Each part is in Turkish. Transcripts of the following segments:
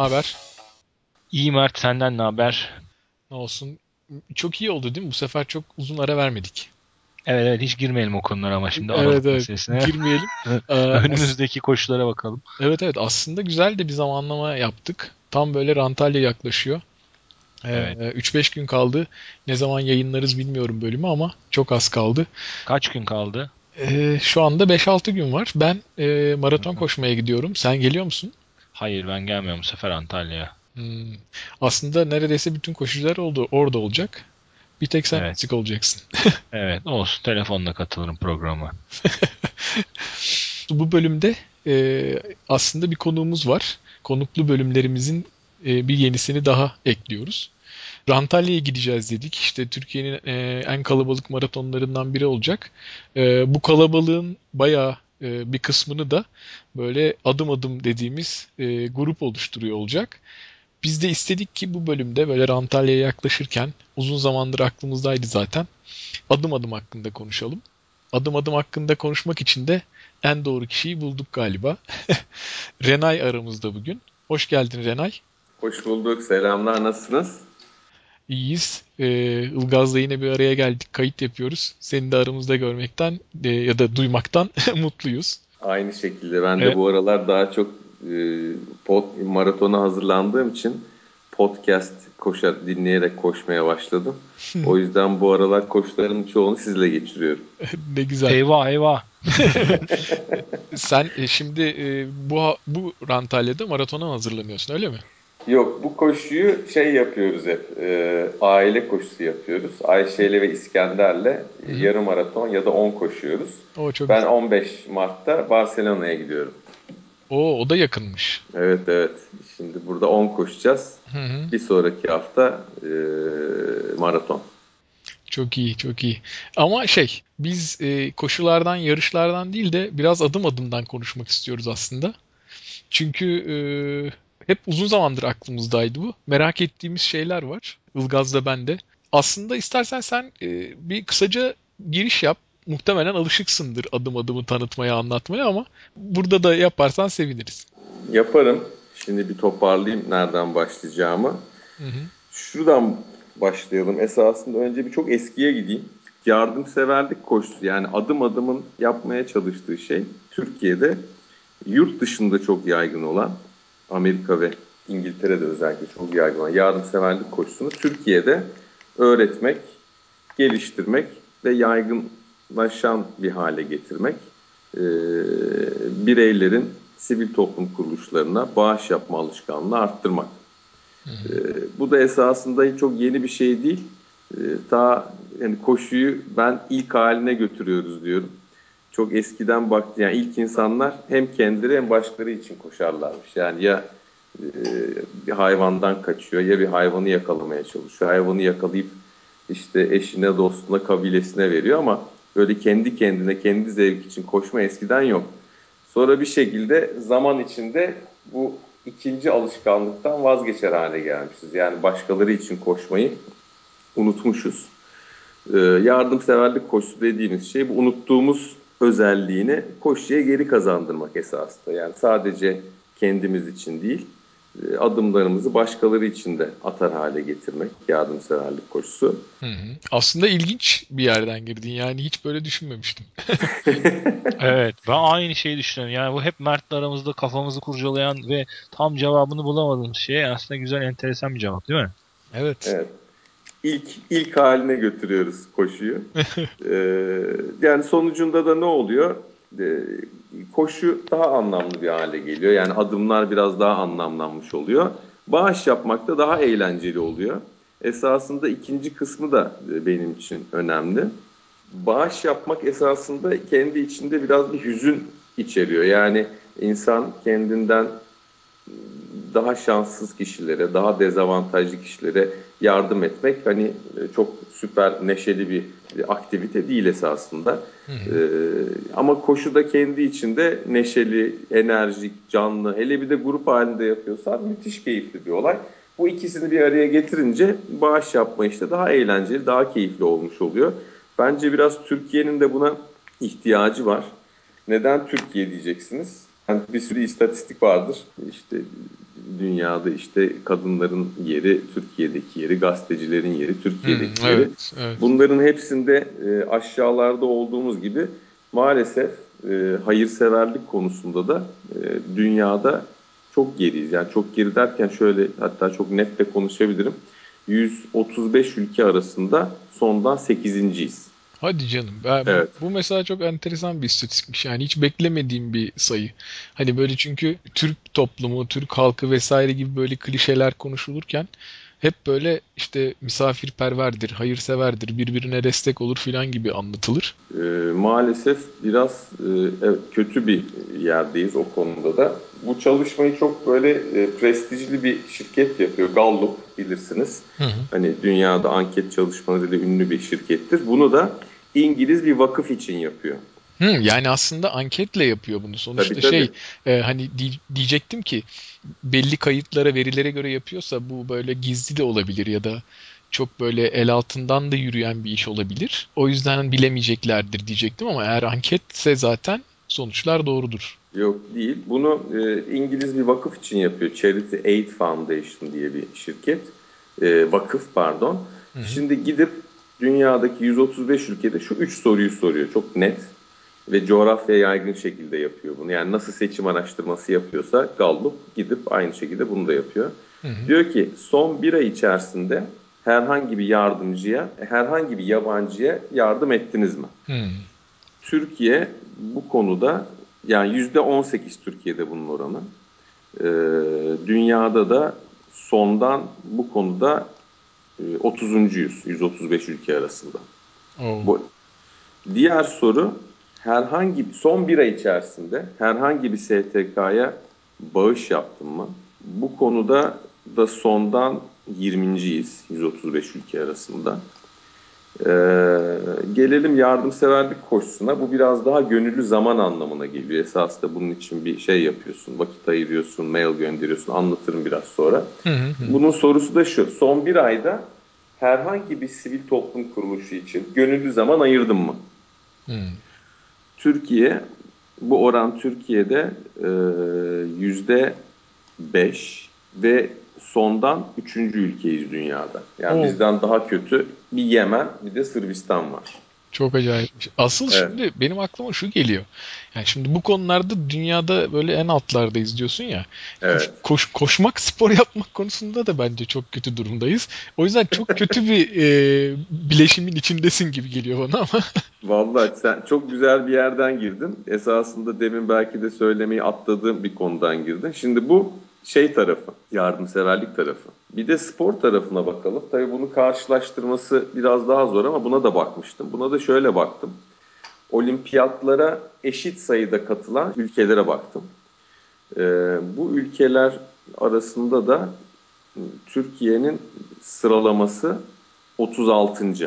ne haber? İyi Mert senden ne haber? Ne olsun? Çok iyi oldu değil mi? Bu sefer çok uzun ara vermedik. Evet evet hiç girmeyelim o konulara ama şimdi evet Aralık evet, meselesine. girmeyelim. Ee, Önümüzdeki koşullara bakalım. Evet evet, aslında güzel de bir zamanlama yaptık. Tam böyle Antalya yaklaşıyor. Ee, Evet. 3-5 gün kaldı. Ne zaman yayınlarız bilmiyorum bölümü ama çok az kaldı. Kaç gün kaldı? Ee, şu anda 5-6 gün var. Ben e, maraton koşmaya gidiyorum. Sen geliyor musun? Hayır ben gelmiyorum bu sefer Antalya'ya. Hmm. Aslında neredeyse bütün koşucular oldu, orada olacak. Bir tek sen Evet. eksik olacaksın. Evet olsun telefonla katılırım programa. Bu bölümde e, aslında bir konuğumuz var. Konuklu bölümlerimizin e, bir yenisini daha ekliyoruz. Antalya'ya gideceğiz dedik. İşte Türkiye'nin e, en kalabalık maratonlarından biri olacak. E, bu kalabalığın bayağı e, bir kısmını da böyle adım adım dediğimiz e, grup oluşturuyor olacak. Biz de istedik ki bu bölümde böyle Antalya'ya yaklaşırken uzun zamandır aklımızdaydı zaten. Adım adım hakkında konuşalım. Adım adım hakkında konuşmak için de en doğru kişiyi bulduk galiba. Renay aramızda bugün. Hoş geldin Renay. Hoş bulduk. Selamlar. Nasılsınız? İyiyiz. Ee, Ilgaz'la yine bir araya geldik. Kayıt yapıyoruz. Seni de aramızda görmekten e, ya da duymaktan mutluyuz. Aynı şekilde ben de Evet. bu aralar daha çok e, pod, maratona hazırlandığım için podcast koşa, dinleyerek koşmaya başladım. o yüzden bu aralar koşularımın çoğunu sizle geçiriyorum. ne güzel. Eyvah eyvah. Sen e, şimdi e, bu bu Antalya'da maratona hazırlanıyorsun öyle mi? Yok bu koşuyu şey yapıyoruz hep. e, aile koşusu yapıyoruz. Ayşe'yle ve İskender'le yarım maraton ya da 10 koşuyoruz. O çok Ben güzel. 15 Mart'ta Barcelona'ya gidiyorum. Oo, o da yakınmış. Evet evet. Şimdi burada 10 koşacağız. Hı hı. Bir sonraki hafta e, maraton. Çok iyi, çok iyi. Ama şey, biz e, koşulardan, yarışlardan değil de biraz adım adımdan konuşmak istiyoruz aslında. Çünkü e, hep uzun zamandır aklımızdaydı bu. Merak ettiğimiz şeyler var. Ilgaz da ben de. Aslında istersen sen e, bir kısaca giriş yap. Muhtemelen alışıksındır adım adımı tanıtmaya, anlatmaya ama burada da yaparsan seviniriz. Yaparım. Şimdi bir toparlayayım nereden başlayacağımı. Hı hı. Şuradan başlayalım. Esasında önce bir çok eskiye gideyim. Yardımseverlik koşusu yani adım adımın yapmaya çalıştığı şey Türkiye'de yurt dışında çok yaygın olan Amerika ve İngiltere'de özellikle çok yaygın olan yardımseverlik koşusunu Türkiye'de öğretmek, geliştirmek ve yaygınlaşan bir hale getirmek. Ee, bireylerin sivil toplum kuruluşlarına bağış yapma alışkanlığını arttırmak. Ee, bu da esasında çok yeni bir şey değil. Ee, ta yani koşuyu ben ilk haline götürüyoruz diyorum. Çok eskiden baktı yani ilk insanlar hem kendileri hem başkaları için koşarlarmış. Yani ya e, bir hayvandan kaçıyor ya bir hayvanı yakalamaya çalışıyor. Hayvanı yakalayıp işte eşine, dostuna, kabilesine veriyor ama böyle kendi kendine, kendi zevk için koşma eskiden yok. Sonra bir şekilde zaman içinde bu ikinci alışkanlıktan vazgeçer hale gelmişiz. Yani başkaları için koşmayı unutmuşuz. Ee, yardımseverlik koşusu dediğimiz şey bu unuttuğumuz özelliğini koşuya geri kazandırmak esasında. Yani sadece kendimiz için değil, e, adımlarımızı başkaları için de atar hale getirmek yardımseverlik koşusu. Hı hı. Aslında ilginç bir yerden girdin. Yani hiç böyle düşünmemiştim. Evet ben aynı şeyi düşünüyorum. Yani bu hep Mert'le aramızda kafamızı kurcalayan ve tam cevabını bulamadığımız şey aslında güzel enteresan bir cevap değil mi? Evet. Evet. İlk ilk haline götürüyoruz koşuyu. ee, yani sonucunda da ne oluyor? Ee, koşu daha anlamlı bir hale geliyor. Yani adımlar biraz daha anlamlanmış oluyor. Bağış yapmak da daha eğlenceli oluyor. Esasında ikinci kısmı da benim için önemli. Bağış yapmak esasında kendi içinde biraz bir hüzün içeriyor. Yani insan kendinden daha şanssız kişilere, daha dezavantajlı kişilere yardım etmek hani e, çok süper neşeli bir aktivite değil esasında. Hı hı. Ee, ama koşu da kendi içinde neşeli, enerjik, canlı. Hele bir de grup halinde yapıyorsan müthiş keyifli bir olay. Bu ikisini bir araya getirince bağış yapma işte daha eğlenceli, daha keyifli olmuş oluyor. Bence biraz Türkiye'nin de buna ihtiyacı var. Neden Türkiye diyeceksiniz? Yani bir sürü istatistik vardır. İşte dünyada işte kadınların yeri, Türkiye'deki yeri, gazetecilerin yeri, Türkiye'deki hmm, yeri. Evet, evet. Bunların hepsinde e, aşağılarda olduğumuz gibi maalesef e, hayırseverlik konusunda da e, dünyada çok geriyiz. Yani çok geri derken şöyle hatta çok net de konuşabilirim. 135 ülke arasında sondan 8.yiz. Hadi canım. Ben, evet. Bu mesela çok enteresan bir istatistikmiş. Yani hiç beklemediğim bir sayı. Hani böyle çünkü Türk toplumu, Türk halkı vesaire gibi böyle klişeler konuşulurken hep böyle işte misafirperverdir, hayırseverdir, birbirine destek olur filan gibi anlatılır. E, maalesef biraz e, kötü bir yerdeyiz o konuda da. Bu çalışmayı çok böyle e, prestijli bir şirket yapıyor. Gallup bilirsiniz. Hı hı. Hani dünyada anket çalışmalarıyla ünlü bir şirkettir. Bunu da İngiliz bir vakıf için yapıyor. Hmm, yani aslında anketle yapıyor bunu. Sonuçta tabii, tabii. şey e, hani di, diyecektim ki belli kayıtlara, verilere göre yapıyorsa bu böyle gizli de olabilir ya da çok böyle el altından da yürüyen bir iş olabilir. O yüzden bilemeyeceklerdir diyecektim ama eğer anketse zaten sonuçlar doğrudur. Yok değil. Bunu e, İngiliz bir vakıf için yapıyor. Charity Aid Foundation diye bir şirket. E, vakıf pardon. Hı hı. Şimdi gidip dünyadaki 135 ülkede şu üç soruyu soruyor. Çok net ve coğrafya yaygın şekilde yapıyor bunu. Yani nasıl seçim araştırması yapıyorsa Gallup gidip aynı şekilde bunu da yapıyor. Hı hı. Diyor ki son bir ay içerisinde herhangi bir yardımcıya, herhangi bir yabancıya yardım ettiniz mi? Hı. Türkiye bu konuda yani yüzde 18 Türkiye'de bunun oranı. Ee, dünyada da sondan bu konuda 30. yüz, 135 ülke arasında. Oh. Bu, diğer soru herhangi son bir ay içerisinde herhangi bir STK'ya bağış yaptın mı? Bu konuda da sondan 20.yiz 135 ülke arasında. Ee, gelelim yardımseverlik koşusuna. Bu biraz daha gönüllü zaman anlamına geliyor. Esasında bunun için bir şey yapıyorsun, vakit ayırıyorsun, mail gönderiyorsun. Anlatırım biraz sonra. Hı hı. Bunun sorusu da şu. Son bir ayda herhangi bir sivil toplum kuruluşu için gönüllü zaman ayırdın mı? Hı. Türkiye, bu oran Türkiye'de e, yüzde beş ve sondan üçüncü ülkeyiz dünyada. Yani Oo. bizden daha kötü bir Yemen bir de Sırbistan var. Çok acayip. Asıl evet. şimdi benim aklıma şu geliyor. Yani şimdi bu konularda dünyada böyle en altlarda izliyorsun ya. Evet. Koş, koşmak, spor yapmak konusunda da bence çok kötü durumdayız. O yüzden çok kötü bir e, bileşimin içindesin gibi geliyor bana ama. Vallahi sen çok güzel bir yerden girdin. Esasında demin belki de söylemeyi atladığım bir konudan girdin. Şimdi bu şey tarafı, yardımseverlik tarafı. Bir de spor tarafına bakalım. Tabii bunu karşılaştırması biraz daha zor ama buna da bakmıştım. Buna da şöyle baktım. Olimpiyatlara eşit sayıda katılan ülkelere baktım. Ee, bu ülkeler arasında da Türkiye'nin sıralaması 36. Hmm.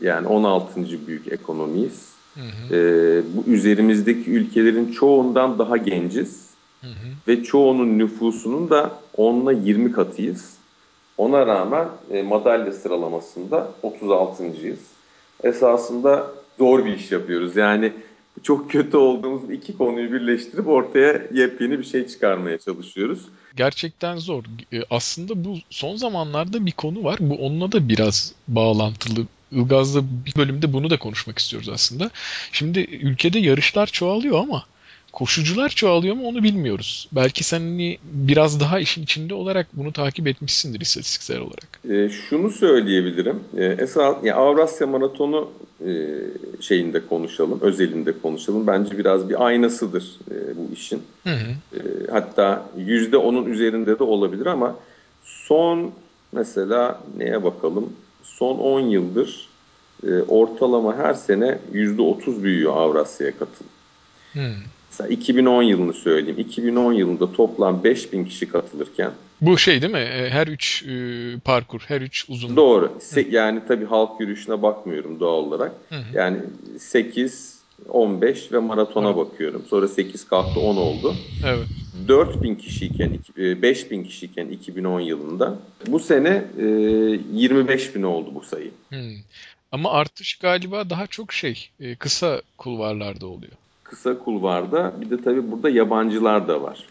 Yani 16. büyük ekonomiyiz. Hı Ee, bu üzerimizdeki ülkelerin çoğundan daha genciz. Hı hı. Ve çoğunun nüfusunun da 10'la 20 katıyız. Ona rağmen e, madalya sıralamasında 36.yiz. Esasında zor bir iş yapıyoruz. Yani çok kötü olduğumuz iki konuyu birleştirip ortaya yepyeni bir şey çıkarmaya çalışıyoruz. Gerçekten zor. E, aslında bu son zamanlarda bir konu var. Bu onunla da biraz bağlantılı. Ilgaz'da bir bölümde bunu da konuşmak istiyoruz aslında. Şimdi ülkede yarışlar çoğalıyor ama Koşucular çoğalıyor mu onu bilmiyoruz. Belki sen hani biraz daha işin içinde olarak bunu takip etmişsindir istatistiksel olarak. E, şunu söyleyebilirim. E, esas yani Avrasya Maratonu e, şeyinde konuşalım, özelinde konuşalım. Bence biraz bir aynasıdır e, bu işin. Hı hı. E, hatta yüzde onun üzerinde de olabilir ama son mesela neye bakalım? Son 10 yıldır e, ortalama her sene yüzde 30 büyüyor Avrasya'ya katılım. Hmm. Mesela 2010 yılını söyleyeyim. 2010 yılında toplam 5000 kişi katılırken. Bu şey değil mi? E, her üç e, parkur, her üç uzun. Doğru. Se- yani tabii halk yürüyüşüne bakmıyorum doğal olarak. Hı hı. Yani 8, 15 ve maratona evet. bakıyorum. Sonra 8 kalktı 10 oldu. Evet. 4000 kişiyken, 5000 e, kişiyken 2010 yılında bu sene 25 bin oldu bu sayı. Hmm. Ama artış galiba daha çok şey kısa kulvarlarda oluyor kısa kulvarda bir de tabii burada yabancılar da var.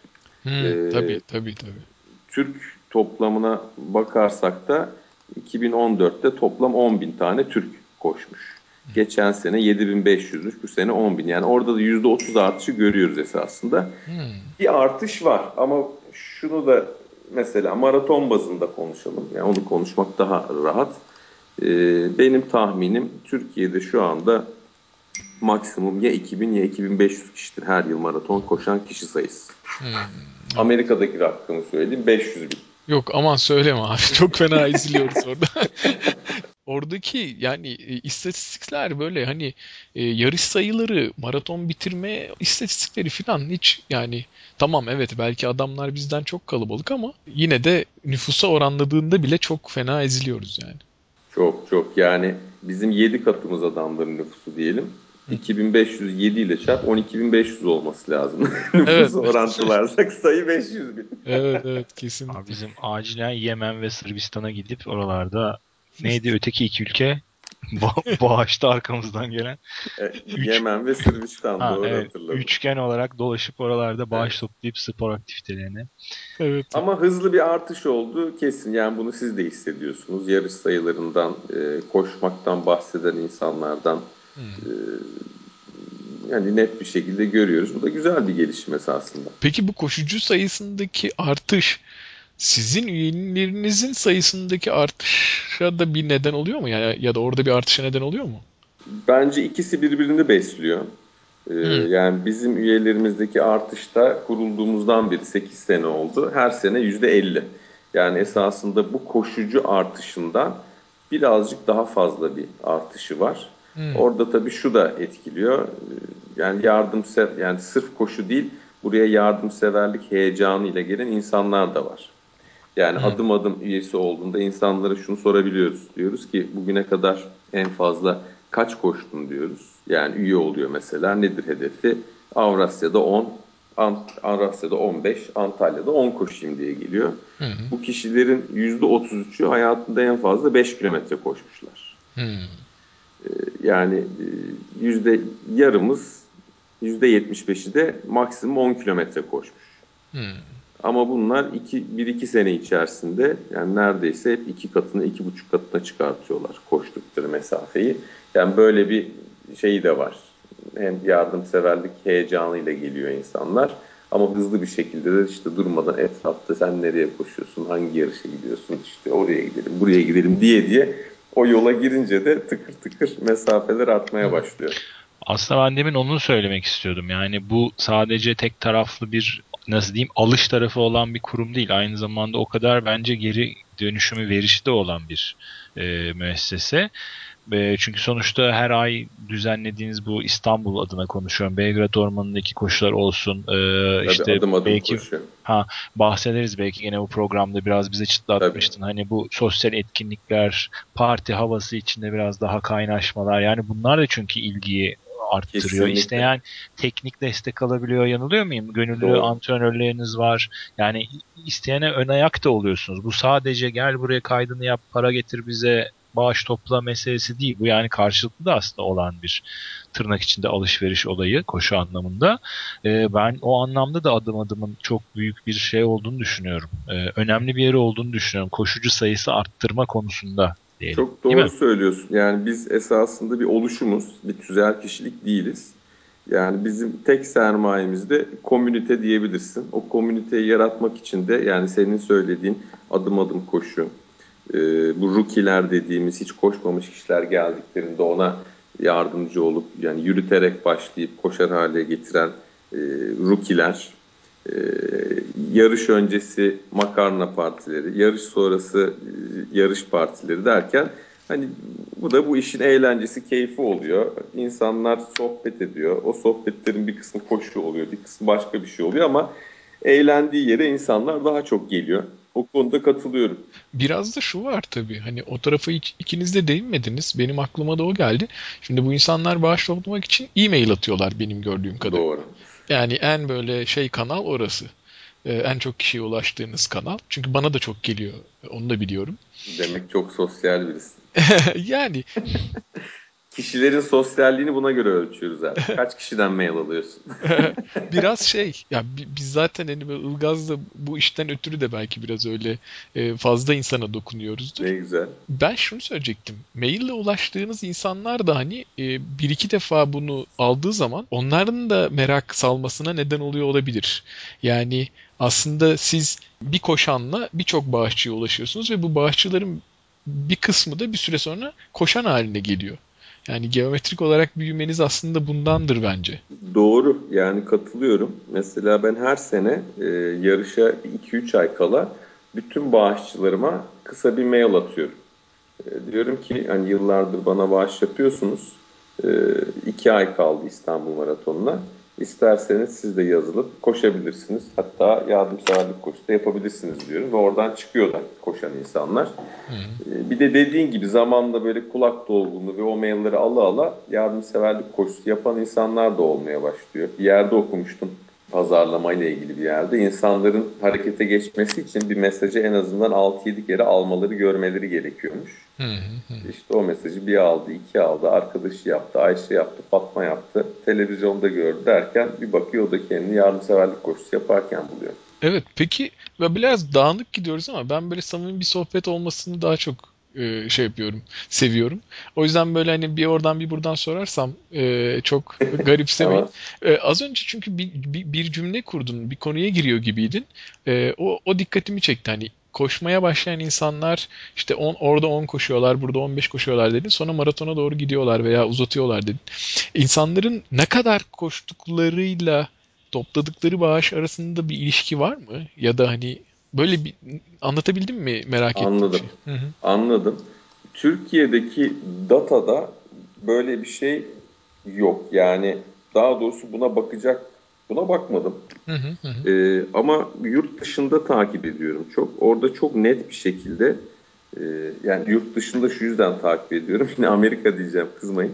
Hmm, ee, tabii tabii tabii. Türk toplamına bakarsak da 2014'te toplam 10 bin tane Türk koşmuş. Hmm. Geçen sene 7500'müş, bu sene 10 bin. Yani orada da %30 artışı görüyoruz esasında. Hmm. Bir artış var ama şunu da mesela maraton bazında konuşalım. Yani onu konuşmak daha rahat. Ee, benim tahminim Türkiye'de şu anda maksimum ya 2000 ya 2500 kişidir her yıl maraton koşan kişi sayısı. Hmm. Amerika'daki rakamı söyleyeyim 500 bin. Yok aman söyleme abi çok fena izliyoruz orada. Oradaki yani e, istatistikler böyle hani e, yarış sayıları, maraton bitirme istatistikleri falan hiç yani tamam evet belki adamlar bizden çok kalabalık ama yine de nüfusa oranladığında bile çok fena eziliyoruz yani. Çok çok yani bizim 7 katımız adamların nüfusu diyelim. 2507 ile çarp 12500 olması lazım. Evet. orantılarsak sayı 500 bin. evet evet kesin. Abi bizim acilen Yemen ve Sırbistan'a gidip oralarda neydi öteki iki ülke bağışta arkamızdan gelen. E, üç... Yemen ve Sırbistan ha, doğru evet, hatırladım. Üçgen olarak dolaşıp oralarda bağış evet. toplayıp spor aktivitelerini. Evet. Ama hızlı bir artış oldu kesin. Yani bunu siz de hissediyorsunuz. Yarış sayılarından, e, koşmaktan bahseden insanlardan Hmm. yani net bir şekilde görüyoruz. Bu da güzel bir gelişim esasında. Peki bu koşucu sayısındaki artış sizin üyelerinizin sayısındaki artışa da bir neden oluyor mu? Yani ya da orada bir artışa neden oluyor mu? Bence ikisi birbirini besliyor. Ee, hmm. Yani bizim üyelerimizdeki artışta kurulduğumuzdan beri 8 sene oldu. Her sene %50. Yani esasında bu koşucu artışından birazcık daha fazla bir artışı var. Hmm. Orada tabii şu da etkiliyor. Yani yardımsev yani sırf koşu değil buraya yardımseverlik heyecanı ile gelen insanlar da var. Yani hmm. adım adım üyesi olduğunda insanlara şunu sorabiliyoruz. Diyoruz ki bugüne kadar en fazla kaç koştun diyoruz. Yani üye oluyor mesela. Nedir hedefi? Avrasya'da 10, Ant Avrasya'da 15, Antalya'da 10 koşayım diye geliyor. Hı Bu kişilerin %33'ü hayatında en fazla 5 kilometre koşmuşlar. Hı. Yani e, yüzde yarımız yüzde yetmiş beşi de maksimum 10 kilometre koşmuş. Hmm. Ama bunlar 1-2 sene içerisinde yani neredeyse hep iki katını, iki buçuk katına çıkartıyorlar koştukları mesafeyi. Yani böyle bir şey de var. Hem yardımseverlik heyecanıyla geliyor insanlar. Ama hızlı bir şekilde de işte durmadan etrafta sen nereye koşuyorsun, hangi yarışa gidiyorsun, işte oraya gidelim, buraya gidelim diye diye o yola girince de tıkır tıkır mesafeler artmaya başlıyor. Aslında ben demin onu söylemek istiyordum. Yani bu sadece tek taraflı bir nasıl diyeyim alış tarafı olan bir kurum değil. Aynı zamanda o kadar bence geri dönüşümü verişte olan bir e, müessese. E, çünkü sonuçta her ay düzenlediğiniz bu İstanbul adına konuşuyorum. Belgrad Ormanı'ndaki koşular olsun. E, işte adım adım belki ha bahsederiz belki yine bu programda biraz bize çıtlatmıştın. Tabii. Hani bu sosyal etkinlikler, parti havası içinde biraz daha kaynaşmalar. Yani bunlar da çünkü ilgiyi arttırıyor. Kesinlikle. İsteyen teknik destek alabiliyor. Yanılıyor muyum? Gönüllü Doğru. antrenörleriniz var. Yani isteyene ön ayak da oluyorsunuz. Bu sadece gel buraya kaydını yap, para getir bize bağış topla meselesi değil. Bu yani karşılıklı da aslında olan bir tırnak içinde alışveriş olayı koşu anlamında. E, ben o anlamda da adım adımın çok büyük bir şey olduğunu düşünüyorum. E, önemli bir yeri olduğunu düşünüyorum. Koşucu sayısı arttırma konusunda diyelim. Çok doğru söylüyorsun. Yani biz esasında bir oluşumuz, bir tüzel kişilik değiliz. Yani bizim tek sermayemiz de komünite diyebilirsin. O komüniteyi yaratmak için de yani senin söylediğin adım adım koşu, e, bu rookie'ler dediğimiz hiç koşmamış kişiler geldiklerinde ona yardımcı olup yani yürüterek başlayıp koşar hale getiren e, rookie'ler, e, yarış öncesi makarna partileri, yarış sonrası e, yarış partileri derken hani bu da bu işin eğlencesi, keyfi oluyor. İnsanlar sohbet ediyor. O sohbetlerin bir kısmı koşu oluyor, bir kısmı başka bir şey oluyor ama eğlendiği yere insanlar daha çok geliyor. O konuda katılıyorum. Biraz da şu var tabii. Hani o tarafa hiç ikiniz de değinmediniz. Benim aklıma da o geldi. Şimdi bu insanlar bağış toplamak için e-mail atıyorlar benim gördüğüm kadarıyla. Doğru. Yani en böyle şey kanal orası. Ee, en çok kişiye ulaştığınız kanal. Çünkü bana da çok geliyor. Onu da biliyorum. Demek çok sosyal birisin. yani Kişilerin sosyalliğini buna göre ölçüyoruz abi. Kaç kişiden mail alıyorsun? biraz şey ya bi- biz zaten hani böyle Ilgaz'da bu işten ötürü de belki biraz öyle e, fazla insana dokunuyoruzdur. ne güzel. Ben şunu söyleyecektim. Maille ulaştığınız insanlar da hani e, bir iki defa bunu aldığı zaman onların da merak salmasına neden oluyor olabilir. Yani aslında siz bir koşanla birçok bağışçıya ulaşıyorsunuz ve bu bağışçıların bir kısmı da bir süre sonra koşan haline geliyor. Yani geometrik olarak büyümeniz aslında bundandır bence. Doğru yani katılıyorum. Mesela ben her sene e, yarışa 2-3 ay kala bütün bağışçılarıma kısa bir mail atıyorum. E, diyorum ki hani yıllardır bana bağış yapıyorsunuz. 2 ay kaldı İstanbul Maratonu'na. İsterseniz siz de yazılıp koşabilirsiniz. Hatta yardımseverlik koşu da yapabilirsiniz diyorum. Ve oradan çıkıyorlar koşan insanlar. Ee, Bir de dediğin gibi zamanda böyle kulak dolgunluğu ve o mailleri ala ala yardımseverlik koşusu yapan insanlar da olmaya başlıyor. Bir yerde okumuştum pazarlama ile ilgili bir yerde. İnsanların harekete geçmesi için bir mesajı en azından 6-7 kere almaları, görmeleri gerekiyormuş. Hı hı hı. İşte o mesajı bir aldı, iki aldı, arkadaşı yaptı, Ayşe yaptı, Fatma yaptı, televizyonda gördü derken bir bakıyor o da kendini yardımseverlik koşusu yaparken buluyor. Evet peki ve biraz dağınık gidiyoruz ama ben böyle samimi bir sohbet olmasını daha çok e, şey yapıyorum, seviyorum. O yüzden böyle hani bir oradan bir buradan sorarsam e, çok garipsemeyin. E, az önce çünkü bir, bir, bir cümle kurdun, bir konuya giriyor gibiydin. E, o, o dikkatimi çekti. Hani koşmaya başlayan insanlar işte on, orada 10 koşuyorlar, burada 15 koşuyorlar dedin. Sonra maratona doğru gidiyorlar veya uzatıyorlar dedin. İnsanların ne kadar koştuklarıyla topladıkları bağış arasında bir ilişki var mı? Ya da hani böyle bir anlatabildim mi merak ettiğim Anladım. şey? Hı hı. anladım. Türkiye'deki datada böyle bir şey yok. Yani daha doğrusu buna bakacak, buna bakmadım. Hı hı hı hı. Ee, ama yurt dışında takip ediyorum çok. Orada çok net bir şekilde e, yani yurt dışında şu yüzden takip ediyorum. Yine Amerika diyeceğim kızmayın.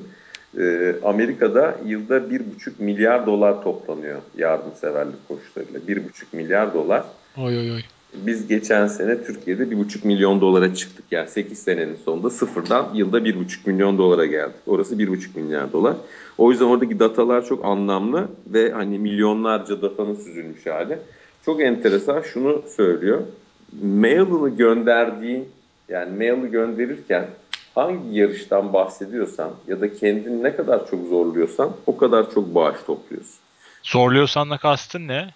Ee, Amerika'da yılda bir buçuk milyar dolar toplanıyor yardımseverlik koşullarıyla. Bir buçuk milyar dolar. Oy oy oy. Biz geçen sene Türkiye'de bir buçuk milyon dolara çıktık. Yani 8 senenin sonunda sıfırdan yılda bir buçuk milyon dolara geldik. Orası bir buçuk milyar dolar. O yüzden oradaki datalar çok anlamlı ve hani milyonlarca datanın süzülmüş hali. Çok enteresan şunu söylüyor. Mail'ını gönderdiğin yani mail'i gönderirken hangi yarıştan bahsediyorsan ya da kendini ne kadar çok zorluyorsan o kadar çok bağış topluyorsun. Zorluyorsan da kastın ne?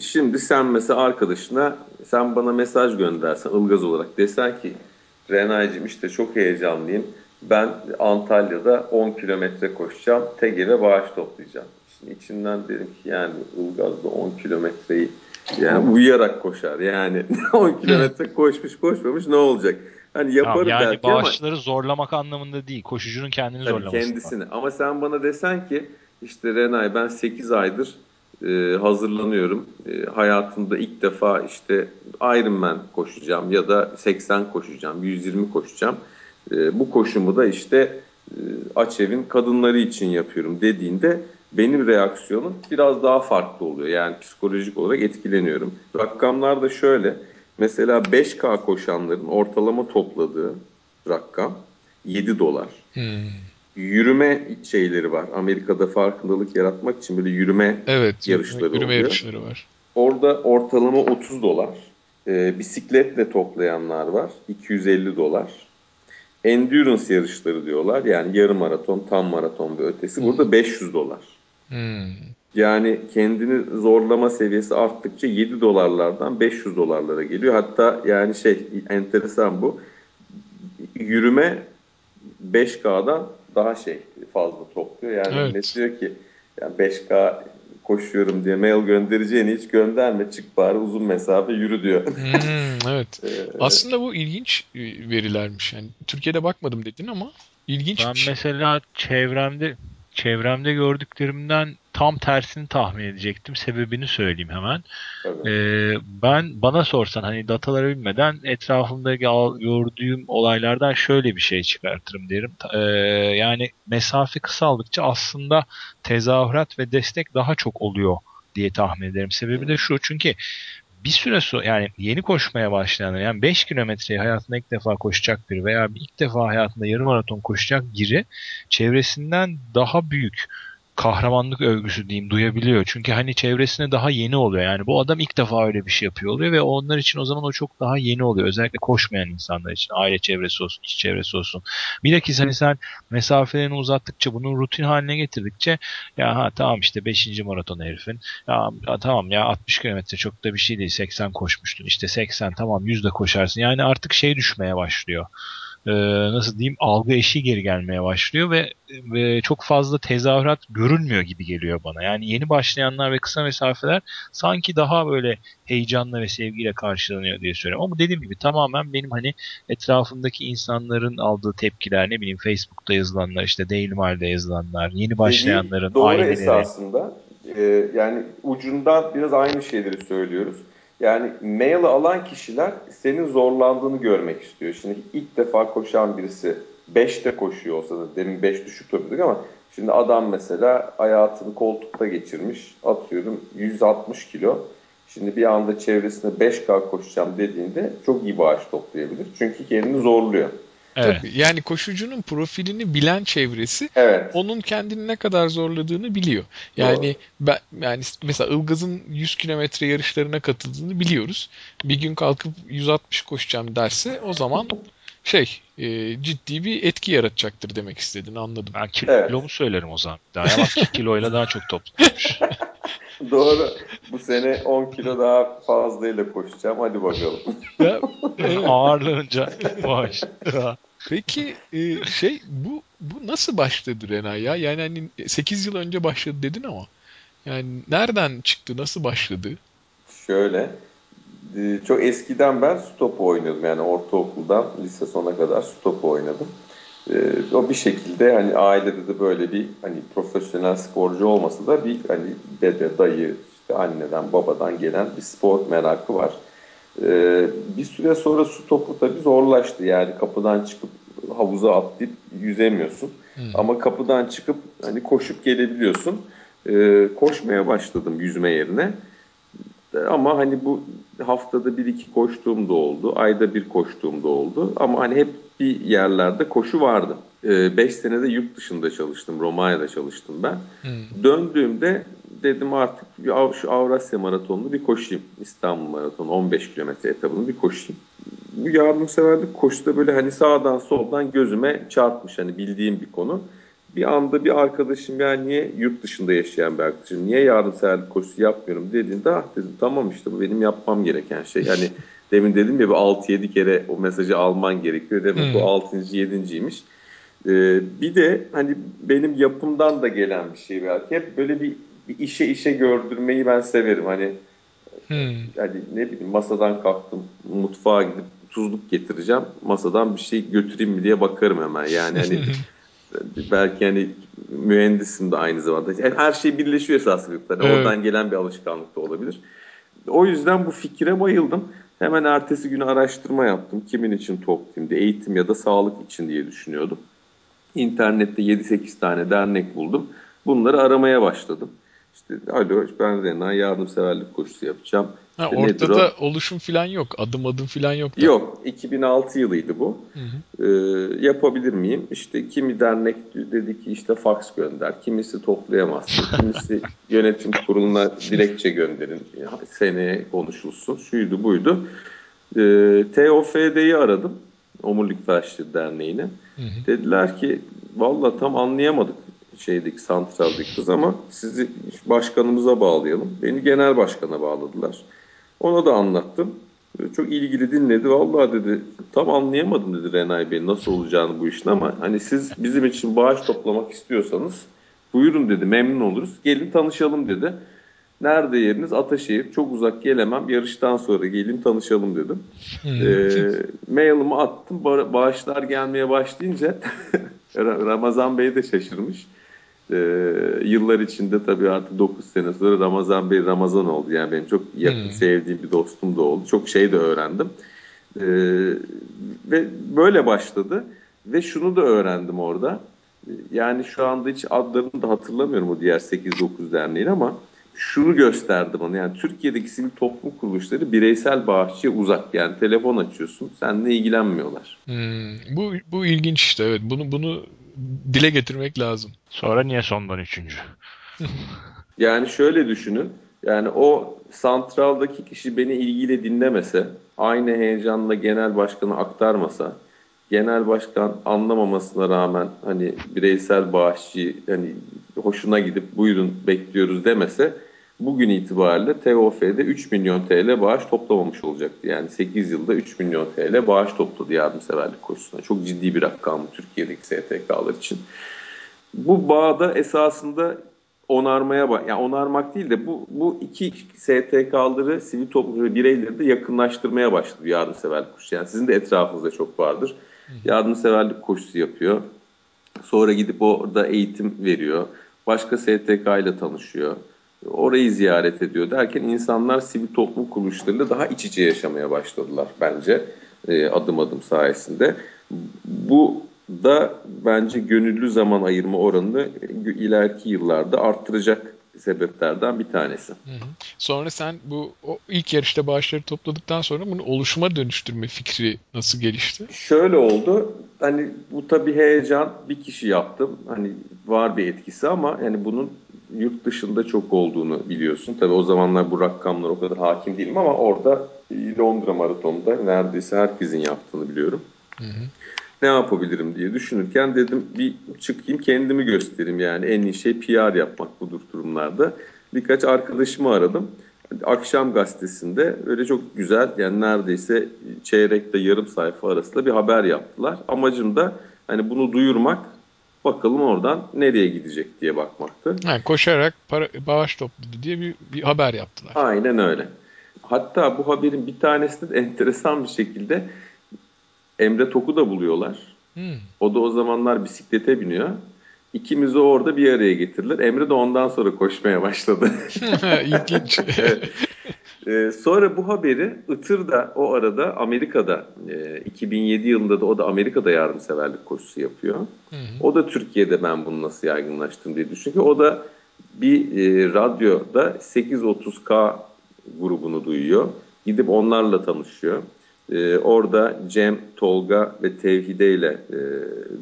Şimdi sen mesela arkadaşına sen bana mesaj göndersen ılgaz olarak desen ki Renay'cığım işte çok heyecanlıyım. Ben Antalya'da 10 kilometre koşacağım. TGV'e bağış toplayacağım. Şimdi içinden dedim ki yani Ilgaz da 10 kilometreyi yani uyuyarak koşar. Yani 10 kilometre koşmuş koşmamış ne olacak? Hani yaparım Tamam, yani belki ama zorlamak anlamında değil. Koşucunun kendini zorlaması. kendisini. Ama sen bana desen ki işte Renay ben 8 aydır e, hazırlanıyorum. E, hayatımda ilk defa işte Ironman koşacağım ya da 80 koşacağım, 120 koşacağım. E, bu koşumu da işte e, Açev'in kadınları için yapıyorum dediğinde benim reaksiyonum biraz daha farklı oluyor. Yani psikolojik olarak etkileniyorum. Rakamlar da şöyle. Mesela 5K koşanların ortalama topladığı rakam 7 dolar Hmm. Yürüme şeyleri var. Amerika'da farkındalık yaratmak için böyle yürüme Evet, yarışları yürüme oluyor. yarışları var. Orada ortalama 30 dolar. Ee, bisikletle toplayanlar var. 250 dolar. Endurance yarışları diyorlar. Yani yarım maraton, tam maraton ve ötesi. Burada 500 dolar. Hmm. Yani kendini zorlama seviyesi arttıkça 7 dolarlardan 500 dolarlara geliyor. Hatta yani şey enteresan bu. Yürüme 5K'dan daha şey fazla topluyor. Yani Evet. millet diyor ki yani 5K koşuyorum diye mail göndereceğini hiç gönderme çık bari uzun mesafe yürü diyor. Hmm, evet. Ee, Aslında bu ilginç e, verilermiş. Yani Türkiye'de bakmadım dedin ama ilginç Ben şey. mesela çevremde çevremde gördüklerimden tam tersini tahmin edecektim. Sebebini söyleyeyim hemen. Ee, ben bana sorsan hani dataları bilmeden etrafımdaki al- gördüğüm olaylardan şöyle bir şey çıkartırım derim. Ee, yani mesafe kısaldıkça aslında tezahürat ve destek daha çok oluyor diye tahmin ederim. Sebebi de şu çünkü bir süre sonra yani yeni koşmaya başlayanlar yani 5 kilometreyi hayatında ilk defa koşacak biri veya ilk defa hayatında yarım maraton koşacak biri çevresinden daha büyük kahramanlık övgüsü diyeyim duyabiliyor. Çünkü hani çevresine daha yeni oluyor. Yani bu adam ilk defa öyle bir şey yapıyor oluyor ve onlar için o zaman o çok daha yeni oluyor. Özellikle koşmayan insanlar için. Aile çevresi olsun, iş çevresi olsun. Bilakis hani sen mesafelerini uzattıkça bunu rutin haline getirdikçe ya ha tamam işte 5. maraton herifin. Ya, ya tamam ya 60 kilometre çok da bir şey değil. 80 koşmuştun. İşte 80 tamam 100 de koşarsın. Yani artık şey düşmeye başlıyor e, nasıl diyeyim algı eşiği geri gelmeye başlıyor ve, ve çok fazla tezahürat görülmüyor gibi geliyor bana. Yani yeni başlayanlar ve kısa mesafeler sanki daha böyle heyecanla ve sevgiyle karşılanıyor diye söylüyorum. Ama dediğim gibi tamamen benim hani etrafımdaki insanların aldığı tepkiler ne bileyim Facebook'ta yazılanlar işte Daily Mail'de yazılanlar yeni başlayanların Dediği doğru aileleri. esasında. Ee, yani ucundan biraz aynı şeyleri söylüyoruz. Yani mail'i alan kişiler senin zorlandığını görmek istiyor. Şimdi ilk defa koşan birisi 5'te koşuyor olsa da demin 5 düşük topladık ama şimdi adam mesela hayatını koltukta geçirmiş atıyorum 160 kilo. Şimdi bir anda çevresinde 5K koşacağım dediğinde çok iyi bağış toplayabilir. Çünkü kendini zorluyor. Evet. Tabii, yani koşucunun profilini bilen çevresi Evet. onun kendini ne kadar zorladığını biliyor. Yani ben yani mesela Ilgaz'ın 100 kilometre yarışlarına katıldığını biliyoruz. Bir gün kalkıp 160 koşacağım derse o zaman şey e, ciddi bir etki yaratacaktır demek istediğini anladım. Ben kilomu Evet. söylerim o zaman. Daha bak ki kiloyla daha çok toplamış. Doğru. Bu sene 10 kilo daha fazlayla koşacağım. Hadi bakalım. Ya, evet. Ağırlığınca bağış. Peki e, şey bu bu nasıl başladı Renay ya? Yani hani 8 yıl önce başladı dedin ama yani nereden çıktı? Nasıl başladı? Şöyle. e, Çok eskiden ben su topu oynuyordum. Yani ortaokuldan lise sona kadar su topu oynadım. E, O bir şekilde hani ailede de böyle bir hani profesyonel sporcu olmasa da bir hani dede, dayı, işte anneden, babadan gelen bir spor merakı var. Ee, bir süre sonra su topu tabii zorlaştı. Yani kapıdan çıkıp havuza atlayıp yüzemiyorsun. Ama kapıdan çıkıp hani koşup gelebiliyorsun. Ee, koşmaya başladım yüzme yerine. Ee, Ama hani bu haftada bir iki koştuğum da oldu. Ayda bir koştuğum da oldu. Ama hani hep bir yerlerde koşu vardı. 5 senede yurt dışında çalıştım. Romanya'da çalıştım ben. Döndüğümde dedim artık bir şu Avrasya Maratonu'nu bir koşayım. İstanbul Maratonu 15 kilometre etabını bir koşayım. Bu yardımseverlik koşusu da böyle hani sağdan soldan gözüme çarpmış. Hani bildiğim bir konu. Bir anda bir arkadaşım ya niye yurt dışında yaşayan bir arkadaşım niye yardımseverlik koşusu yapmıyorum dediğinde ah dedim tamam işte bu benim yapmam gereken şey. Hani demin dedim ya bir 6-7 kere o mesajı alman gerekiyor. Demek bu 6. 7.ymiş. Ee, bir de hani benim yapımdan da gelen bir şey belki. Hep böyle bir, bir işe işe gördürmeyi ben severim. Hani Hmm. yani ne bileyim masadan kalktım mutfağa gidip tuzluk getireceğim. Masadan bir şey götüreyim mi diye bakarım hemen. Yani hani belki hani mühendisim de aynı zamanda. Yani her şey birleşiyor. Hani Evet. Oradan gelen bir alışkanlık da olabilir. O yüzden bu fikre bayıldım. Hemen ertesi günü araştırma yaptım. Kimin için diye. Eğitim ya da sağlık için diye düşünüyordum. İnternette 7-8 tane dernek buldum. Bunları aramaya başladım. İşte alo ben Rena yardımseverlik koşusu yapacağım. Ha, İşte ortada oluşum falan yok. Adım adım falan yok. da. Yok 2006 yılıydı bu. Ee, yapabilir miyim? İşte kimi dernek dedi ki işte faks gönder. Kimisi toplayamazsın. Kimisi yönetim kuruluna dilekçe gönderin. Seneye konuşulsun. Şuydu buydu. Ee, TOFD'yi aradım. Omurilik Felçleri Derneği'ne. Dediler ki valla tam anlayamadık. şeydeki santraldeki kız ama sizi başkanımıza bağlayalım. Beni genel başkana bağladılar. Ona da anlattım. Çok ilgili dinledi. Vallahi dedi tam anlayamadım dedi Renay Bey nasıl olacağını bu işin ama hani siz bizim için bağış toplamak istiyorsanız buyurun dedi memnun oluruz. Gelin tanışalım dedi. Nerede yeriniz? Ataşehir. Çok uzak gelemem. Yarıştan sonra gelin tanışalım dedim. ee, mailimi attım. Bağışlar gelmeye başlayınca Ramazan Bey de şaşırmış. Ee, yıllar içinde tabii artık 9 sene sonra Ramazan Bey Ramazan oldu. Yani benim çok yakın hmm. sevdiğim bir dostum da oldu. Çok şey de öğrendim. Ee, ve böyle başladı. Ve şunu da öğrendim orada. Yani şu anda hiç adlarını da hatırlamıyorum o diğer 8-9 derneğin ama şunu gösterdi bana. Yani Türkiye'deki sivil toplum kuruluşları bireysel bağışçıya uzak. Yani telefon açıyorsun, seninle ilgilenmiyorlar. Hmm, bu bu ilginç işte evet. Bunu bunu dile getirmek lazım. Sonra niye sondan üçüncü? yani şöyle düşünün. Yani o santraldaki kişi beni ilgiyle dinlemese, aynı heyecanla genel başkanı aktarmasa, genel başkan anlamamasına rağmen hani bireysel bağışçı hani hoşuna gidip buyurun bekliyoruz demese bugün itibariyle TOF'de 3 milyon TL bağış toplamamış olacaktı. Yani 8 yılda 3 milyon TL bağış topladı yardımseverlik koşusuna. Çok ciddi bir rakam Türkiye'deki STK'lar için. Bu bağda esasında onarmaya bak, yani onarmak değil de bu bu iki STK'ları sivil toplum bireyleri de yakınlaştırmaya başladı yardımseverlik koşusu. Yani sizin de etrafınızda çok vardır. Yardımseverlik koşusu yapıyor. Sonra gidip orada eğitim veriyor. Başka STK ile tanışıyor orayı ziyaret ediyor derken insanlar sivil toplum kuruluşlarıyla daha iç içe yaşamaya başladılar bence e, adım adım sayesinde. Bu da bence gönüllü zaman ayırma oranını ileriki yıllarda arttıracak sebeplerden bir tanesi. Hı hı. Sonra sen bu o ilk yarışta bağışları topladıktan sonra bunu oluşuma dönüştürme fikri nasıl gelişti? Şöyle oldu. Hani bu tabii heyecan bir kişi yaptım. Hani var bir etkisi ama yani bunun yurt dışında çok olduğunu biliyorsun. Tabii o zamanlar bu rakamlar o kadar hakim değilim ama orada Londra Maratonu'nda neredeyse herkesin yaptığını biliyorum. Hı hı. Ne yapabilirim diye düşünürken dedim bir çıkayım kendimi göstereyim yani en iyi şey PR yapmak bu durumlarda. Birkaç arkadaşımı aradım. Akşam gazetesinde öyle çok güzel yani neredeyse çeyrekte yarım sayfa arasında bir haber yaptılar. Amacım da hani bunu duyurmak Bakalım oradan nereye gidecek diye bakmaktı. Yani koşarak para, bağış topladı diye bir, bir haber yaptılar. Aynen öyle. Hatta bu haberin bir tanesi de enteresan bir şekilde Emre Tok'u da buluyorlar. Hmm. O da o zamanlar bisiklete biniyor. İkimizi orada bir araya getirdiler. Emre de ondan sonra koşmaya başladı. İlginç. Ee, sonra bu haberi Itır da o arada Amerika'da e, 2007 yılında da o da Amerika'da yardımseverlik koşusu yapıyor. Hı hı. O da Türkiye'de ben bunu nasıl yaygınlaştım diye düşünüyor. O da bir e, radyoda 830K grubunu duyuyor. Gidip onlarla tanışıyor. E, orada Cem, Tolga ve Tevhide ile e,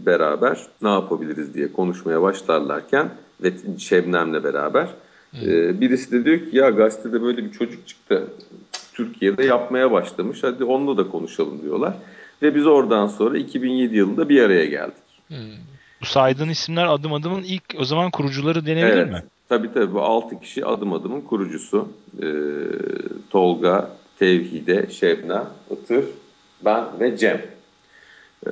beraber ne yapabiliriz diye konuşmaya başlarlarken ve Şebnem'le beraber ee, birisi de diyor ki ya gazetede böyle bir çocuk çıktı. Türkiye'de yapmaya başlamış. Hadi onunla da konuşalım diyorlar. Ve biz oradan sonra 2007 yılında bir araya geldik. Hmm. Bu saydığın isimler adım adımın ilk o zaman kurucuları denebilir evet, mi? Tabii tabii bu 6 kişi adım adımın kurucusu. Ee, Tolga, Tevhide, Şebnem, Itır, ben ve Cem. Ee,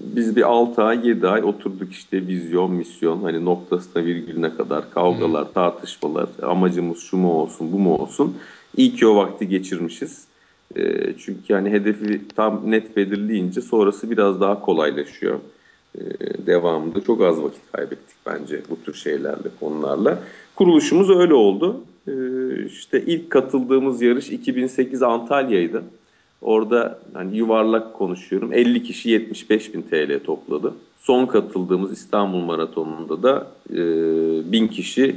biz bir 6 ay 7 ay oturduk işte vizyon misyon hani noktasına virgülüne kadar kavgalar hmm. tartışmalar amacımız şu mu olsun bu mu olsun iyi ki o vakti geçirmişiz. Ee, çünkü yani hedefi tam net belirleyince sonrası biraz daha kolaylaşıyor. Ee, devamında çok az vakit kaybettik bence bu tür şeylerle konularla. Kuruluşumuz öyle oldu. İşte ilk katıldığımız yarış 2008 Antalya'ydı Orada hani yuvarlak konuşuyorum 50 kişi 75 bin TL topladı. Son katıldığımız İstanbul Maratonu'nda da e, 1000 kişi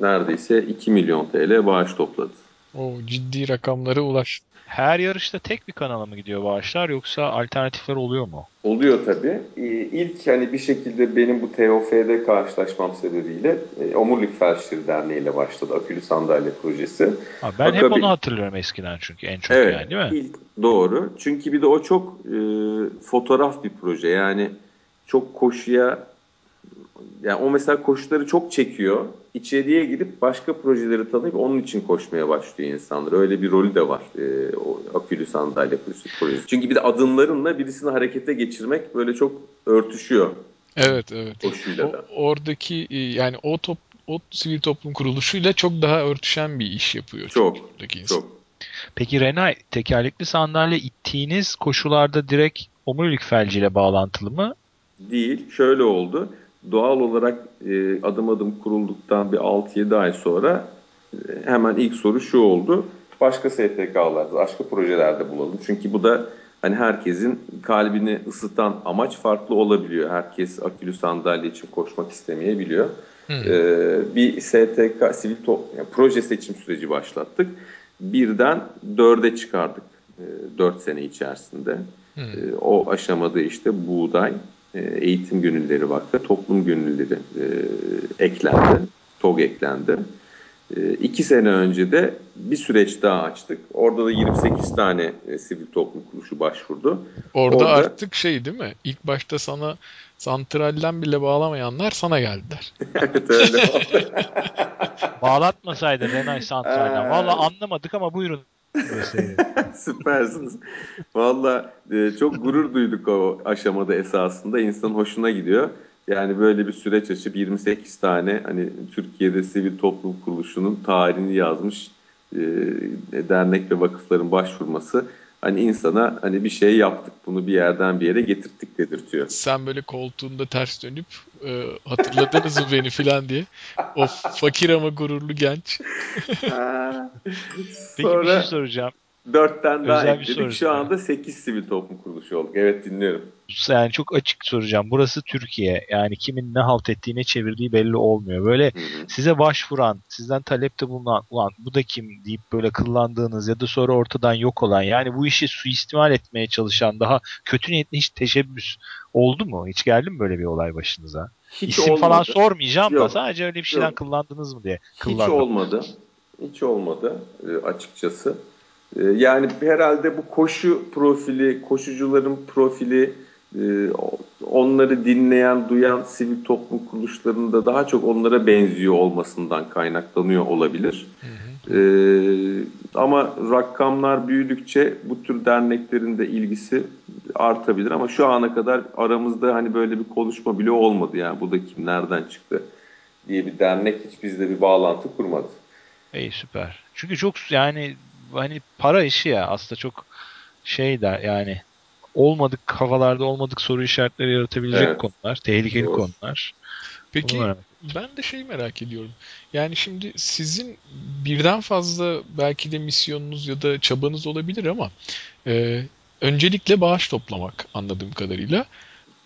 neredeyse 2 milyon TL bağış topladı. O ciddi rakamlara ulaş. Her yarışta tek bir kanala mı gidiyor bağışlar yoksa alternatifler oluyor mu? Oluyor tabii. Ee, ilk hani bir şekilde benim bu TOF'de karşılaşmam sebebiyle e, Omurilik Felçleri Derneği ile başladı akülü sandalye projesi. Ha, ben Fakat hep onu hatırlıyorum eskiden çünkü en çok evet, yani değil mi? Ilk, doğru. Çünkü bir de o çok e, fotoğraf bir proje. Yani çok koşuya yani o mesela koşuları çok çekiyor. İçeriye gidip başka projeleri tanıyıp onun için koşmaya başlıyor insanlar. Öyle bir rolü de var e, o akülü sandalye projesi. Çünkü bir de adımlarınla birisini harekete geçirmek böyle çok örtüşüyor. Evet evet. Koşuyla da. O, oradaki e, yani o top o sivil toplum kuruluşuyla çok daha örtüşen bir iş yapıyor. Çok, Çok. çok. Peki Renay tekerlekli sandalye ittiğiniz koşularda direkt omurilik felciyle bağlantılı mı? Değil. Şöyle oldu. Doğal olarak e, adım adım kurulduktan bir 6-7 ay sonra e, hemen ilk soru şu oldu. Başka STK'larda, başka projelerde bulalım. Çünkü bu da hani herkesin kalbini ısıtan amaç farklı olabiliyor. Herkes akülü sandalye için koşmak istemeyebiliyor. Ee, bir STK, sivil top, yani proje seçim süreci başlattık. Birden dörde çıkardık e, dört sene içerisinde. Hmm. E, o aşamada işte buğday, eğitim gönülleri vakfı, toplum gönülleri e, eklendi. TOG eklendi. E, iki sene önce de bir süreç daha açtık. Orada da 28 tane e, sivil toplum kuruluşu başvurdu. Orada, Orada- artık şey değil mi? İlk başta sana santralden bile bağlamayanlar sana geldiler. evet öyle oldu. Bağlatmasaydı Renay santralden. Ee. Valla anlamadık ama buyurun. Deseydin. Süpersiniz. Valla e, çok gurur duyduk o aşamada esasında. İnsanın hoşuna gidiyor. Yani böyle bir süreç açıp 28 tane hani Türkiye'de sivil toplum kuruluşunun tarihini yazmış e, dernek ve vakıfların başvurması hani insana hani bir şey yaptık bunu bir yerden bir yere getirttik dedirtiyor. Sen böyle koltuğunda ters dönüp e, hatırladınız mı beni filan diye. O fakir ama gururlu genç. Peki bir Sonra şey soracağım. Dörtten daha Özel ekledik. Şu anda 8 sivil toplum kuruluşu olduk. Evet dinliyorum. Yani çok açık soracağım. Burası Türkiye. Yani kimin ne halt ettiği ne çevirdiği belli olmuyor. Böyle size başvuran, sizden talepte bulunan, ulan bu da kim deyip böyle kıllandığınız ya da sonra ortadan yok olan yani bu işi suistimal etmeye çalışan daha kötü niyetli hiç teşebbüs oldu mu? Hiç geldi mi böyle bir olay başınıza? Hiç İsim olmadı. falan sormayacağım da sadece öyle bir şeyden Yok. kıllandınız mı diye. Hiç Kıllandım. olmadı. Hiç olmadı e, açıkçası. E, Yani herhalde bu koşu profili, koşucuların profili, e, onları dinleyen, duyan sivil toplum kuruluşlarında daha çok onlara benziyor olmasından kaynaklanıyor olabilir. E, ama rakamlar büyüdükçe bu tür derneklerin de ilgisi artabilir ama şu ana kadar aramızda hani böyle bir konuşma bile olmadı yani bu da kim nereden çıktı diye bir dernek hiç bizle bir bağlantı kurmadı. İyi süper. Çünkü çok yani hani para işi ya aslında çok şey der yani olmadık havalarda olmadık soru işaretleri yaratabilecek Evet. konular, tehlikeli Doğru. konular. Peki merak ben de şeyi merak ediyorum. Yani şimdi sizin birden fazla belki de misyonunuz ya da çabanız olabilir ama e, öncelikle bağış toplamak anladığım kadarıyla.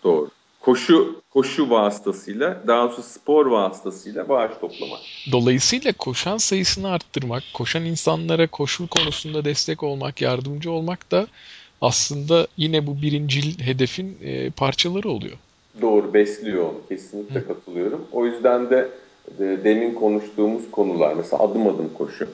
Doğru. Koşu koşu vasıtasıyla, daha doğrusu spor vasıtasıyla bağış toplamak. Dolayısıyla koşan sayısını arttırmak, koşan insanlara koşu konusunda destek olmak, yardımcı olmak da aslında yine bu birincil hedefin e, parçaları oluyor. Doğru besliyor onu. Kesinlikle katılıyorum. O yüzden de e, demin konuştuğumuz konular mesela adım adım koşu.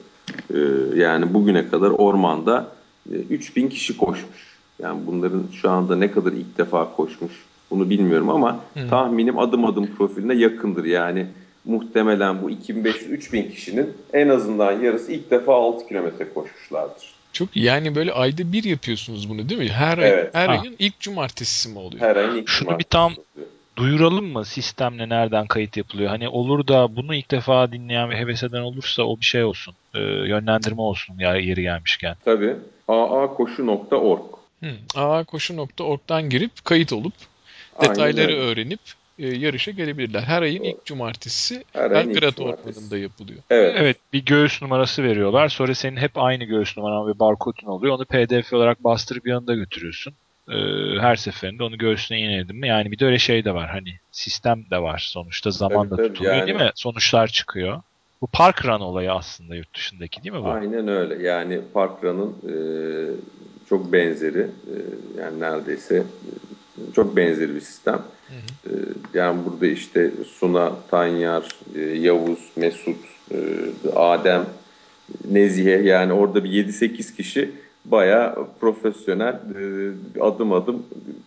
E, yani bugüne kadar ormanda e, 3000 kişi koşmuş. Yani bunların şu anda ne kadar ilk defa koşmuş bunu bilmiyorum ama Hı. tahminim adım adım profiline yakındır. Yani muhtemelen bu 2500-3000 kişinin en azından yarısı ilk defa 6 kilometre koşmuşlardır. Çok yani böyle ayda bir yapıyorsunuz bunu değil mi? Her ay, Evet. her Ha. ayın ilk cumartesisi mi oluyor? Her ayın ilk Şunu bir tam- oluyor. Duyuralım mı sistemle nereden kayıt yapılıyor? Hani olur da bunu ilk defa dinleyen ve heves eden olursa o bir şey olsun. Ee, yönlendirme olsun ya yeri gelmişken. Tabii. aakoşu.org Hı. aakoşu.org'dan girip kayıt olup detayları öyle. öğrenip e, yarışa gelebilirler. Her ayın Doğru. ilk cumartesi Her Belgrad. Ormanı'nda yapılıyor. Evet. Evet bir göğüs numarası veriyorlar. Sonra senin hep aynı göğüs numaran ve barkodun oluyor. Onu pdf olarak bastırıp yanında götürüyorsun. Ee, her seferinde onu göğsüne iğneledin mi? Yani bir de öyle şey de var. Hani sistem de var sonuçta. Zamanla tabii, tutuluyor yani- değil mi? Sonuçlar çıkıyor. Bu park run olayı aslında yurt dışındaki değil mi bu? Aynen öyle. Yani Parkra'nın e, çok benzeri e, yani neredeyse çok benzeri bir sistem. E, yani burada işte Suna, Tanyar, e, Yavuz, Mesut, e, Adem, Nezihe yani orada bir 7-8 kişi bayağı profesyonel e, adım adım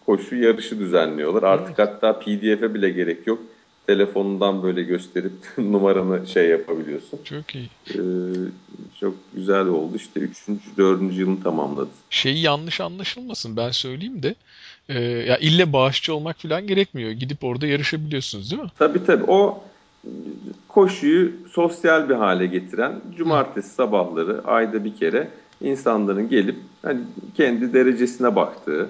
koşu yarışı düzenliyorlar. Artık hatta PDF'e bile gerek yok. telefonundan böyle gösterip numaranı şey yapabiliyorsun. Çok iyi. Ee, çok güzel oldu. İşte 3. 4. yılını tamamladı. Şeyi yanlış anlaşılmasın ben söyleyeyim de e, ya ille bağışçı olmak falan gerekmiyor. Gidip orada yarışabiliyorsunuz değil mi? Tabii tabii. O koşuyu sosyal bir hale getiren cumartesi sabahları ayda bir kere insanların gelip hani kendi derecesine baktığı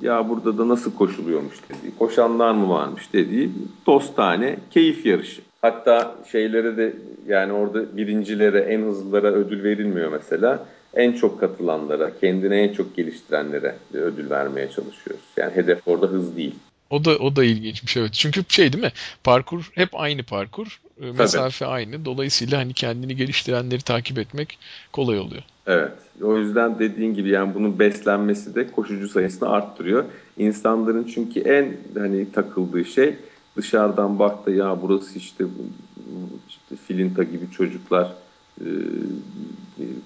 ya burada da nasıl koşuluyormuş dediği, koşanlar mı varmış dediği dostane keyif yarışı. Hatta şeylere de yani orada birincilere, en hızlılara ödül verilmiyor mesela. En çok katılanlara, kendini en çok geliştirenlere ödül vermeye çalışıyoruz. Yani hedef orada hız değil. O da o da ilginçmiş evet. Çünkü şey değil mi? Parkur hep aynı parkur. E, Mesafe aynı. Dolayısıyla hani kendini geliştirenleri takip etmek kolay oluyor. Evet. O yüzden dediğin gibi yani bunun beslenmesi de koşucu sayısını arttırıyor. İnsanların çünkü en hani takıldığı şey dışarıdan baktı ya burası işte, işte filinta gibi çocuklar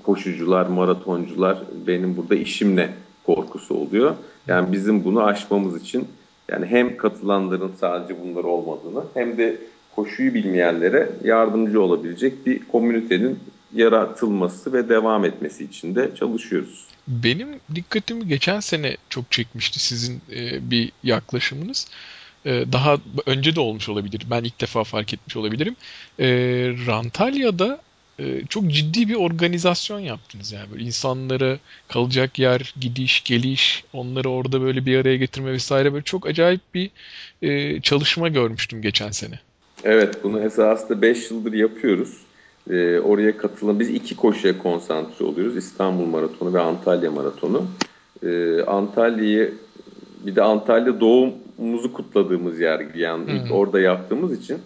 koşucular, maratoncular benim burada işim ne korkusu oluyor. Yani bizim bunu aşmamız için yani hem katılanların sadece bunlar olmadığını hem de koşuyu bilmeyenlere yardımcı olabilecek bir komünitenin yaratılması ve devam etmesi için de çalışıyoruz. Benim dikkatimi geçen sene çok çekmişti sizin e, bir yaklaşımınız. E, daha önce de olmuş olabilir. Ben ilk defa fark etmiş olabilirim. E, Rantalya'da e, çok ciddi bir organizasyon yaptınız yani böyle insanlara kalacak yer, gidiş, geliş, onları orada böyle bir araya getirme vesaire böyle çok acayip bir e, çalışma görmüştüm geçen sene. Evet, bunu esasında 5 yıldır yapıyoruz. E, oraya katılan, biz iki koşuya konsantre oluyoruz. İstanbul Maratonu ve Antalya Maratonu. E, Antalya'yı bir de Antalya doğumumuzu kutladığımız yer yani ilk orada yaptığımız için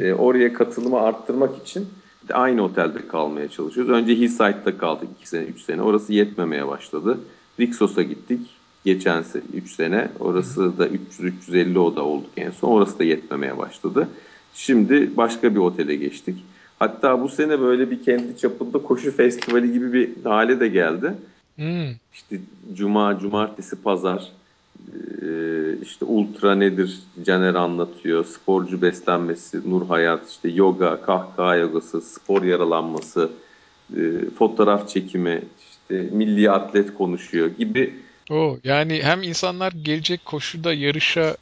e, oraya katılımı arttırmak için aynı otelde kalmaya çalışıyoruz. Önce Hillside'da kaldık 2 sene 3 sene. Orası yetmemeye başladı. Rixos'a gittik. Geçen 3 sene. Orası da 300-350 oda olduk en son. Orası da yetmemeye başladı. Şimdi başka bir otele geçtik. Hatta bu sene böyle bir kendi çapında koşu festivali gibi bir hale de geldi. Hmm. İşte cuma, cumartesi, pazar işte ultra nedir Caner anlatıyor. Sporcu beslenmesi, nur hayat, işte yoga, kahkaha yogası, spor yaralanması, fotoğraf çekimi, işte milli atlet konuşuyor gibi. O yani hem insanlar gelecek koşuda yarışa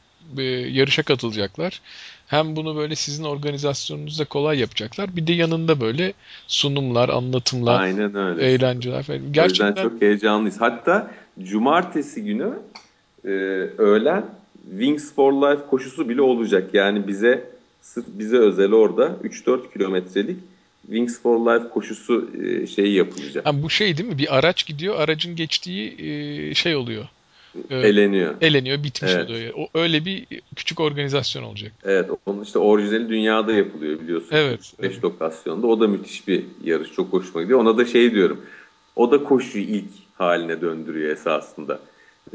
yarışa katılacaklar. Hem bunu böyle sizin organizasyonunuzda kolay yapacaklar. Bir de yanında böyle sunumlar, anlatımlar, Aynen öyle. eğlenceler falan. Gerçekten... O yüzden çok heyecanlıyız. Hatta cumartesi günü e, öğlen Wings for Life koşusu bile olacak. Yani bize sırf bize özel orada 3-4 kilometrelik Wings for Life koşusu e, şeyi yapılacak. Ha, bu şey değil mi? Bir araç gidiyor, aracın geçtiği e, şey oluyor. E, eleniyor. Eleniyor, bitmiş evet. oluyor. O öyle bir küçük organizasyon olacak. Evet, onun işte orijinali dünyada yapılıyor biliyorsun. Evet. 5 evet. lokasyonda. O da müthiş bir yarış. Çok hoşuma gidiyor. Ona da şey diyorum. O da koşuyu ilk haline döndürüyor esasında.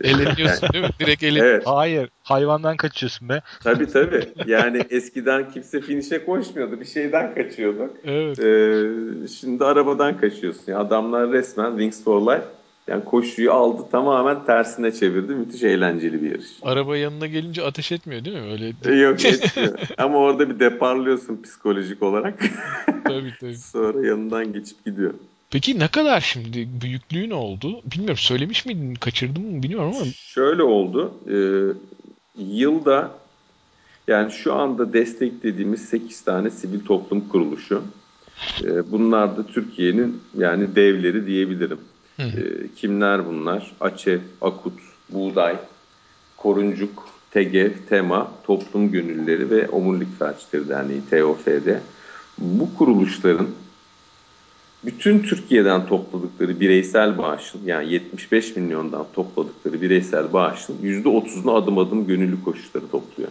Eleniyorsun değil mi? Direkt eleniyorsun. Evet. Hayır. Hayvandan kaçıyorsun be. Tabii tabii. Yani eskiden kimse finişe koşmuyordu. Bir şeyden kaçıyordu. Evet. Ee, şimdi arabadan kaçıyorsun. Yani adamlar resmen Wings for Life yani koşuyu aldı tamamen tersine çevirdi. Müthiş eğlenceli bir yarış. Araba yanına gelince ateş etmiyor değil mi? Öyle Yok etmiyor. Ama orada bir deparlıyorsun psikolojik olarak. tabii tabii. Sonra yanından geçip gidiyor. Peki ne kadar şimdi büyüklüğü ne oldu? Bilmiyorum söylemiş miydin kaçırdım mı bilmiyorum ama. Şöyle oldu. E, yılda yani şu anda desteklediğimiz 8 tane sivil toplum kuruluşu. E, bunlar da Türkiye'nin yani devleri diyebilirim. Hı. E, kimler bunlar? AÇEV, AKUT, Buğday, Koruncuk, TEGEV, TEMA, Toplum Gönülleri ve Omurilik Felçleri Derneği TOFD. Bu kuruluşların bütün Türkiye'den topladıkları bireysel bağışın yani 75 milyondan topladıkları bireysel bağışın %30'unu adım adım gönüllü koşuşları topluyor.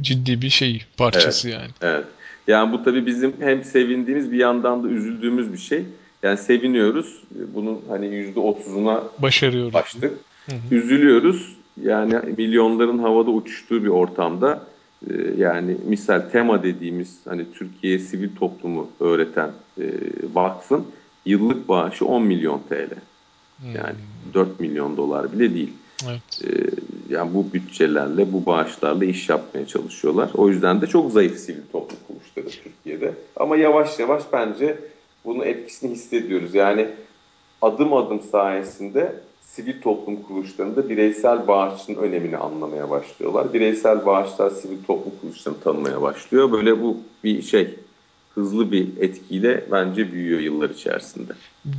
Ciddi bir şey parçası evet, yani. Evet. Yani bu tabii bizim hem sevindiğimiz bir yandan da üzüldüğümüz bir şey. Yani seviniyoruz. Bunun hani %30'una başarıyoruz. Baştık. Hı hı. Üzülüyoruz. Yani milyonların havada uçuştuğu bir ortamda yani misal tema dediğimiz hani Türkiye sivil toplumu öğreten e, vakfın yıllık bağışı 10 milyon TL. Yani hmm. 4 milyon dolar bile değil. Evet. E, yani bu bütçelerle, bu bağışlarla iş yapmaya çalışıyorlar. O yüzden de çok zayıf sivil toplum kuruluşları Türkiye'de. Ama yavaş yavaş bence bunun etkisini hissediyoruz. Yani adım adım sayesinde sivil toplum kuruluşlarında bireysel bağışçının önemini anlamaya başlıyorlar. Bireysel bağışlar sivil toplum kuruluşlarını tanımaya başlıyor. Böyle bu bir şey hızlı bir etkiyle bence büyüyor yıllar içerisinde.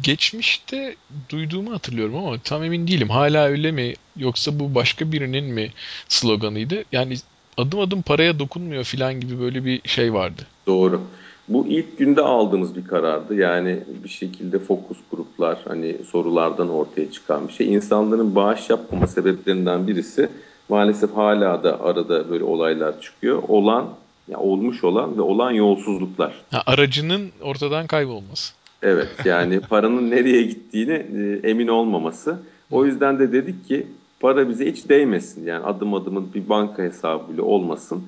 Geçmişte duyduğumu hatırlıyorum ama tam emin değilim. Hala öyle mi yoksa bu başka birinin mi sloganıydı? Yani adım adım paraya dokunmuyor filan gibi böyle bir şey vardı. Doğru. Bu ilk günde aldığımız bir karardı. Yani bir şekilde fokus gruplar hani sorulardan ortaya çıkan bir şey. İnsanların bağış yapmama sebeplerinden birisi maalesef hala da arada böyle olaylar çıkıyor. Olan, ya olmuş olan ve olan yolsuzluklar. Ha, aracının ortadan kaybolması. Evet yani paranın nereye gittiğini e, emin olmaması. O yüzden de dedik ki para bize hiç değmesin. Yani adım adımın bir banka hesabı bile olmasın.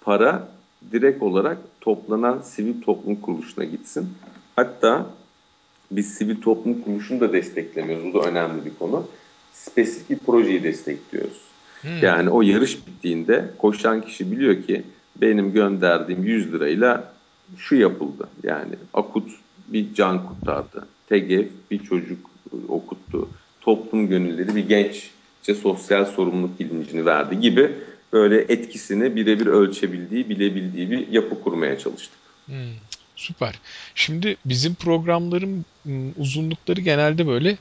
Para direkt olarak toplanan sivil toplum kuruluşuna gitsin. Hatta biz sivil toplum kuruluşunu da desteklemiyoruz. Bu da önemli bir konu. Spesifik bir projeyi destekliyoruz. Hmm. Yani o yarış bittiğinde koşan kişi biliyor ki benim gönderdiğim 100 lirayla şu yapıldı. Yani akut bir can kurtardı. TGF bir çocuk okuttu. Toplum gönülleri bir genççe sosyal sorumluluk bilincini verdi gibi böyle etkisini birebir ölçebildiği, bilebildiği bir yapı kurmaya çalıştık. Hmm, süper. Şimdi bizim programların uzunlukları genelde böyle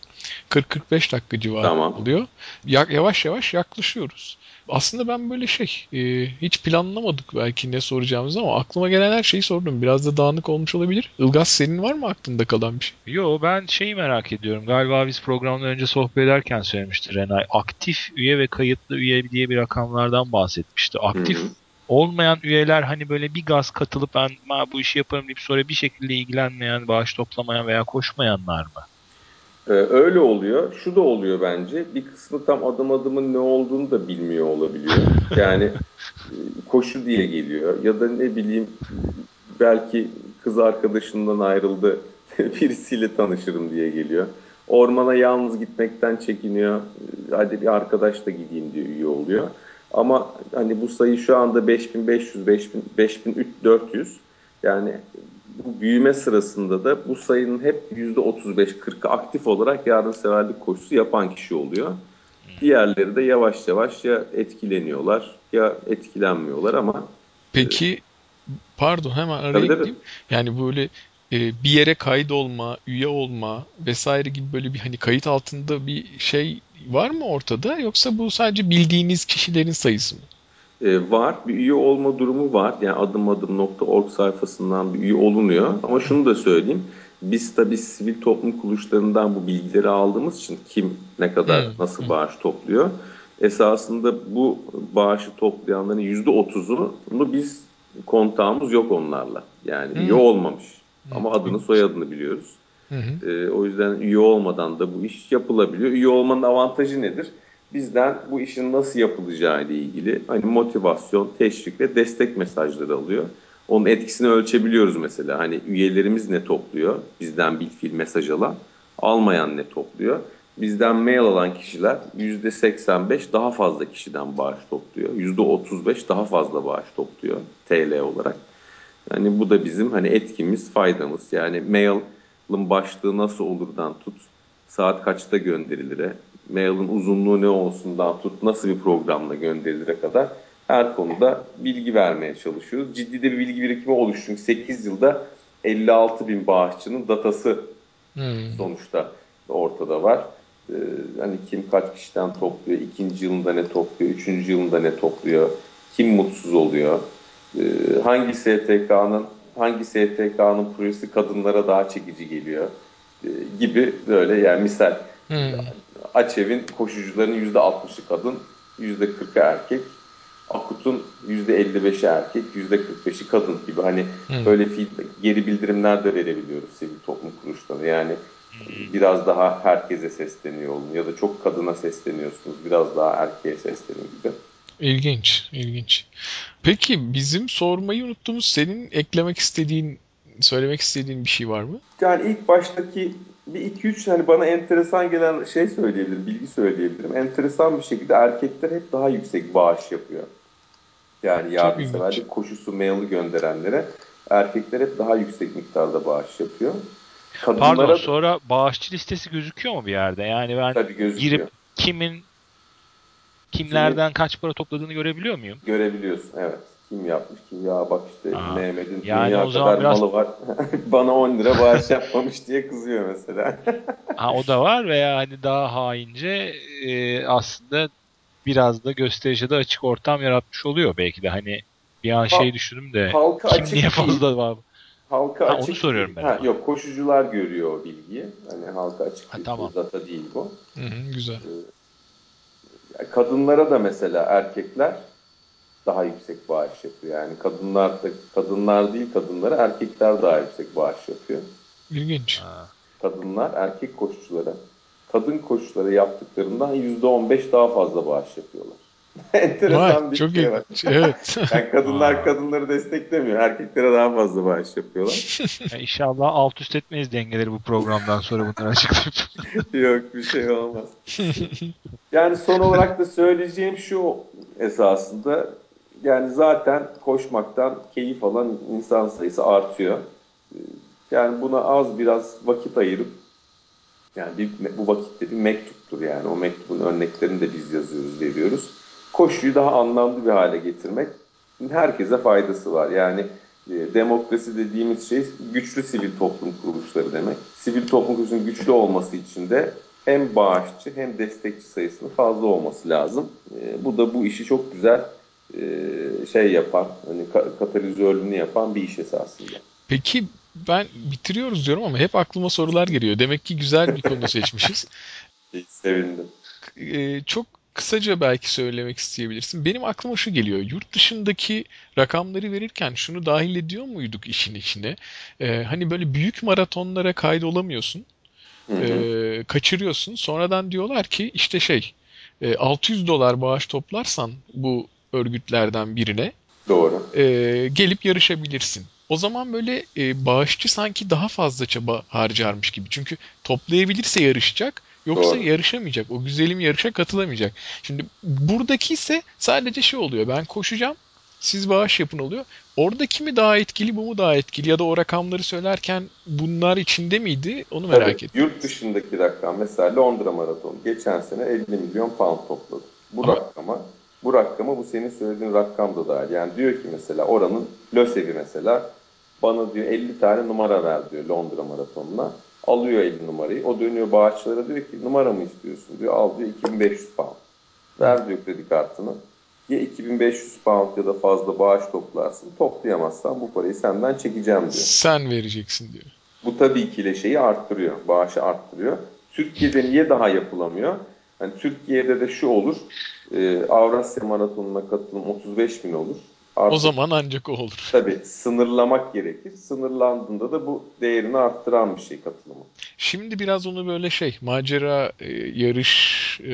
40-45 dakika civarı tamam. oluyor. Yavaş yavaş yaklaşıyoruz. Aslında ben böyle şey e, hiç planlamadık belki ne soracağımızı ama aklıma gelen her şeyi sordum. Biraz da dağınık olmuş olabilir. Ilgaz senin var mı aklında kalan bir şey? Yo ben şeyi merak ediyorum. Galiba biz programdan önce sohbet ederken söylemişti Renay. Aktif üye ve kayıtlı üye diye bir rakamlardan bahsetmişti. Aktif Hı-hı. Olmayan üyeler hani böyle bir gaz katılıp ben bu işi yaparım deyip sonra bir şekilde ilgilenmeyen, bağış toplamayan veya koşmayanlar mı? Ee, öyle oluyor. Şu da oluyor bence. Bir kısmı tam adım adımın ne olduğunu da bilmiyor olabiliyor. Yani e, koşu diye geliyor. Ya da ne bileyim belki kız arkadaşından ayrıldı. Birisiyle tanışırım diye geliyor. Ormana yalnız gitmekten çekiniyor. Hadi bir arkadaşla gideyim diye üye oluyor. Ama hani bu sayı şu anda 5500, 5000, 5400. Yani bu büyüme sırasında da bu sayının hep %35-40'ı aktif olarak yardımseverlik koşusu yapan kişi oluyor. Diğerleri de yavaş yavaş ya etkileniyorlar ya etkilenmiyorlar ama Peki pardon hemen araya tabii, tabii. Yani böyle e, bir yere kaydolma, üye olma vesaire gibi böyle bir hani kayıt altında bir şey var mı ortada yoksa bu sadece bildiğiniz kişilerin sayısı mı? e, var. Bir üye olma durumu var. Yani adım adım.org sayfasından bir üye olunuyor. Ama şunu da söyleyeyim. Biz tabii sivil toplum kuruluşlarından bu bilgileri aldığımız için kim ne kadar hmm. nasıl bağış topluyor. Esasında bu bağışı toplayanların %30'unu biz kontağımız yok onlarla. Yani hmm. üye olmamış. Ama adını soyadını biliyoruz. Hmm. E, o yüzden üye olmadan da bu iş yapılabiliyor. Üye olmanın avantajı nedir? bizden bu işin nasıl yapılacağı ile ilgili hani motivasyon, teşvik ve destek mesajları alıyor. Onun etkisini ölçebiliyoruz mesela. Hani üyelerimiz ne topluyor? Bizden bir fil mesaj alan. Almayan ne topluyor? Bizden mail alan kişiler %85 daha fazla kişiden bağış topluyor. %35 daha fazla bağış topluyor TL olarak. Yani bu da bizim hani etkimiz, faydamız. Yani mail'ın başlığı nasıl olurdan tut, saat kaçta gönderilire, mailin uzunluğu ne olsundan tut nasıl bir programla gönderilire kadar her konuda bilgi vermeye çalışıyoruz. Ciddi de bir bilgi birikimi oluştu. Çünkü 8 yılda 56 bin bağışçının datası hmm. sonuçta ortada var. Ee, hani kim kaç kişiden topluyor, ikinci yılında ne topluyor, üçüncü yılında ne topluyor, kim mutsuz oluyor, hangi STK'nın hangi STK'nın projesi kadınlara daha çekici geliyor ee, gibi böyle yani misal hmm. Açev'in koşucularının %60'ı kadın, %40'ı erkek. Akut'un %55'i erkek, %45'i kadın gibi hani hmm. böyle feedback, geri bildirimler de verebiliyoruz sivil toplum kuruluşları. Yani hmm. biraz daha herkese sesleniyor olun ya da çok kadına sesleniyorsunuz biraz daha erkeğe sesleniyor gibi. İlginç, ilginç. Peki bizim sormayı unuttuğumuz senin eklemek istediğin, söylemek istediğin bir şey var mı? Yani ilk baştaki bir iki üç hani bana enteresan gelen şey söyleyebilirim, bilgi söyleyebilirim. Enteresan bir şekilde erkekler hep daha yüksek bağış yapıyor. Yani yardımseverlik koşusu mail'i gönderenlere erkekler hep daha yüksek miktarda bağış yapıyor. Kadınlara... Pardon sonra bağışçı listesi gözüküyor mu bir yerde? Yani ben girip kimin kimlerden kaç para topladığını görebiliyor muyum? Görebiliyorsun evet. Kim yapmış kim ya bak işte Aa, Mehmet'in yani dünya kadar biraz... malı var. Bana 10 lira bağış yapmamış diye kızıyor mesela. ha o da var veya hani daha haince e, aslında biraz da göstericide açık ortam yaratmış oluyor belki de hani bir an şey düşündüm de halka kim niye fazla var halka ha, açık onu soruyorum ben. Ha, yok koşucular görüyor o bilgiyi. Hani halka açık ha, bir tamam. data değil bu. Hı hı, güzel. Ee, kadınlara da mesela erkekler daha yüksek bağış yapıyor. Yani kadınlar da kadınlar değil kadınlara erkekler daha yüksek bağış yapıyor. İlginç. Kadınlar erkek koşuculara kadın koşuları yaptıklarından %15 daha fazla bağış yapıyorlar. Enteresan Vay, bir çok şey var. Evet. yani kadınlar kadınları desteklemiyor. Erkeklere daha fazla bağış yapıyorlar. Yani inşallah alt üst etmeyiz dengeleri bu programdan sonra bunları açıklayıp. Yok bir şey olmaz. Yani son olarak da söyleyeceğim şu esasında yani zaten koşmaktan keyif alan insan sayısı artıyor. Yani buna az biraz vakit ayırıp yani bir, bu vakitte bir mektuptur yani o mektubun örneklerini de biz yazıyoruz, veriyoruz. Koşuyu daha anlamlı bir hale getirmek herkese faydası var. Yani e, demokrasi dediğimiz şey güçlü sivil toplum kuruluşları demek. Sivil toplum kuruluşunun güçlü olması için de hem bağışçı hem destekçi sayısının fazla olması lazım. E, bu da bu işi çok güzel e, şey yapan, hani katalizörlüğünü yapan bir iş esasında. Peki ben bitiriyoruz diyorum ama hep aklıma sorular geliyor. Demek ki güzel bir konu seçmişiz. Sevindim. Ee, çok kısaca belki söylemek isteyebilirsin. Benim aklıma şu geliyor. Yurt dışındaki rakamları verirken şunu dahil ediyor muyduk işin içine? Ee, hani böyle büyük maratonlara kaydolamıyorsun. Hı hı. Ee, kaçırıyorsun. Sonradan diyorlar ki işte şey 600 e, dolar bağış toplarsan bu örgütlerden birine Doğru. E, gelip yarışabilirsin. O zaman böyle e, bağışçı sanki daha fazla çaba harcarmış gibi. Çünkü toplayabilirse yarışacak. Yoksa Doğru. yarışamayacak. O güzelim yarışa katılamayacak. Şimdi buradaki ise sadece şey oluyor. Ben koşacağım. Siz bağış yapın oluyor. Oradaki mi daha etkili bu mu daha etkili ya da o rakamları söylerken bunlar içinde miydi onu merak Tabii, ettim. Yurt dışındaki rakam mesela Londra Maratonu geçen sene 50 milyon pound topladı. Bu Ama, rakama bu rakamı bu senin söylediğin rakam da dahil. Yani diyor ki mesela oranın LÖSEV'i mesela bana diyor 50 tane numara ver diyor Londra maratonuna. Alıyor 50 numarayı. O dönüyor bağışçılara diyor ki numara mı istiyorsun diyor. Al diyor 2500 pound. Ver diyor kredi kartını. Ya 2500 pound ya da fazla bağış toplarsın. Toplayamazsan bu parayı senden çekeceğim diyor. Sen vereceksin diyor. Bu tabii ki de şeyi arttırıyor. Bağışı arttırıyor. Türkiye'de niye daha yapılamıyor? Yani Türkiye'de de şu olur. E, Avrasya Maratonu'na katılım 35 bin olur. Artık, o zaman ancak o olur. Tabii sınırlamak gerekir. Sınırlandığında da bu değerini arttıran bir şey katılımı. Şimdi biraz onu böyle şey macera e, yarış e,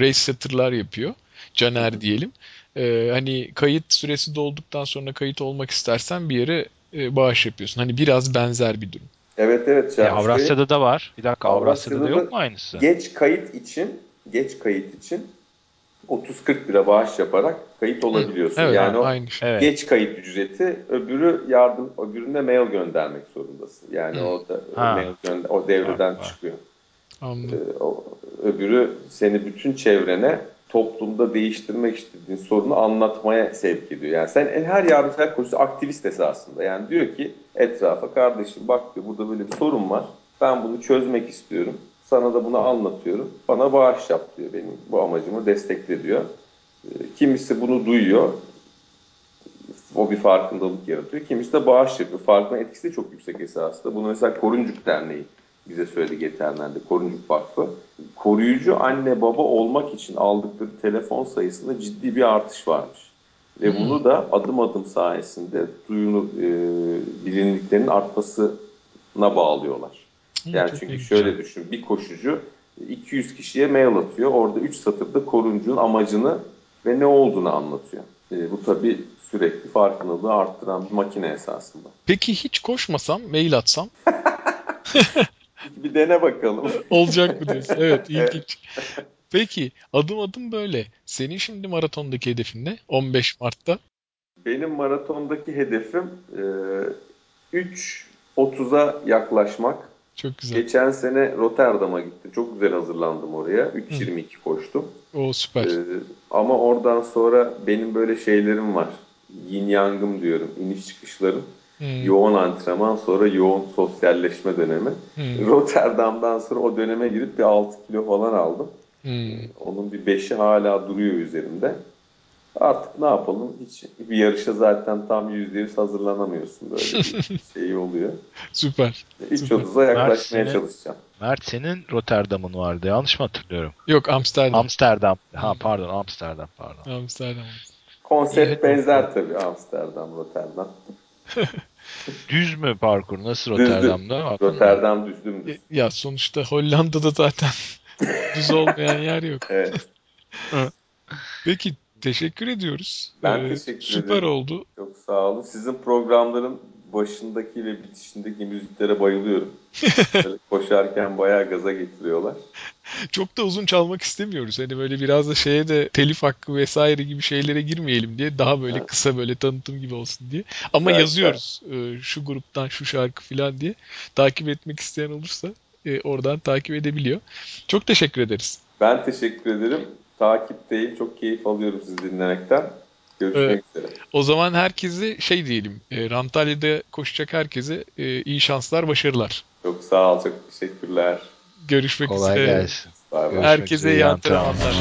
race setter'lar yapıyor. Caner diyelim. E, hani kayıt süresi dolduktan sonra kayıt olmak istersen bir yere e, bağış yapıyorsun. Hani biraz benzer bir durum. Evet evet. Ya, Avrasya'da da var. Bir dakika Avrasya'da, Avrasya'da da yok mu aynısı? Geç kayıt için geç kayıt için 30-40 lira bağış yaparak kayıt olabiliyorsun. Evet, yani o aynı şey. geç kayıt ücreti öbürü yardım öbüründe mail göndermek zorundasın. Yani Hı. o da ha. mail gönder, o devreden ha, çıkıyor. Anladım. Ee, o, öbürü seni bütün çevrene toplumda değiştirmek istediğin sorunu anlatmaya sevk ediyor. Yani sen her yardımsever koşusu aktivist esasında. Yani diyor ki etrafa kardeşim bak diyor burada böyle bir sorun var. Ben bunu çözmek istiyorum. Sana da bunu anlatıyorum. Bana bağış yap diyor benim. Bu amacımı destekle diyor. Ee, kimisi bunu duyuyor. O bir farkındalık yaratıyor. Kimisi de bağış yapıyor. Farkına etkisi de çok yüksek esasında. Bunu mesela Koruncuk Derneği bize söyledi geçenlerde. Koruncuk Vakfı. Koruyucu anne baba olmak için aldıkları telefon sayısında ciddi bir artış varmış. Ve hmm. bunu da adım adım sayesinde duyunu, e, bilinirliklerinin artmasına bağlıyorlar. Yani Çok çünkü şöyle güzel. düşün bir koşucu 200 kişiye mail atıyor. Orada 3 satırda koruncunun amacını ve ne olduğunu anlatıyor. E, bu tabii sürekli farkındalığı arttıran bir makine esasında. Peki hiç koşmasam, mail atsam? Bir dene bakalım. Olacak mı diyorsun? Evet ilginç. Peki adım adım böyle. Senin şimdi maratondaki hedefin ne? 15 Mart'ta. Benim maratondaki hedefim e, 3.30'a yaklaşmak. Çok güzel. Geçen sene Rotterdam'a gittim. Çok güzel hazırlandım oraya. 3.22 koştum. O süper. Ee, ama oradan sonra benim böyle şeylerim var. Yin yangım diyorum. İniş çıkışlarım. Hmm, Yoğun antrenman sonra yoğun sosyalleşme dönemi. hmm, Rotterdam'dan sonra o döneme girip bir 6 kilo falan aldım. hmm. Onun bir 5'i hala duruyor üzerimde. Artık ne yapalım? Hiç bir yarışa zaten tam %100 hazırlanamıyorsun. Böyle bir şey oluyor. Süper. 3.30'a yaklaşmaya Seni- çalışacağım. Mert senin Rotterdam'ın vardı. Yanlış mı hatırlıyorum? Yok Amsterdam. Amsterdam. Ha pardon Amsterdam pardon. Amsterdam. Konsept Evet, benzer tabii Amsterdam, Rotterdam. Düz mü parkur? Nasıl. Rotterdam'da? Aklımda. Rotterdam düz dümdüz. Ya sonuçta Hollanda'da zaten düz olmayan yer yok. Evet. Peki teşekkür ediyoruz. Ben Ee, teşekkür Süper ederim. oldu. Çok sağ olun. Sizin programların başındaki ve bitişindeki müziklere bayılıyorum. Böyle koşarken bayağı gaza getiriyorlar. Çok da uzun çalmak istemiyoruz. Hani böyle biraz da şeye de telif hakkı vesaire gibi şeylere girmeyelim diye. Daha böyle Evet. kısa böyle tanıtım gibi olsun diye. Ama Evet, yazıyoruz. e, şu gruptan şu şarkı falan diye. Takip etmek isteyen olursa e, oradan takip edebiliyor. Çok teşekkür ederiz. Ben teşekkür ederim. Takipteyim. Çok keyif alıyorum sizi dinlemekten. Görüşmek Evet. üzere. O zaman herkese şey diyelim. E, Rantalya'da koşacak herkese e, iyi şanslar, başarılar. Çok sağ ol. Çok teşekkürler. Görüşmek Kolay üzere. gelsin. Bay bay. Görüşmek Herkese iyi antrenmanlar.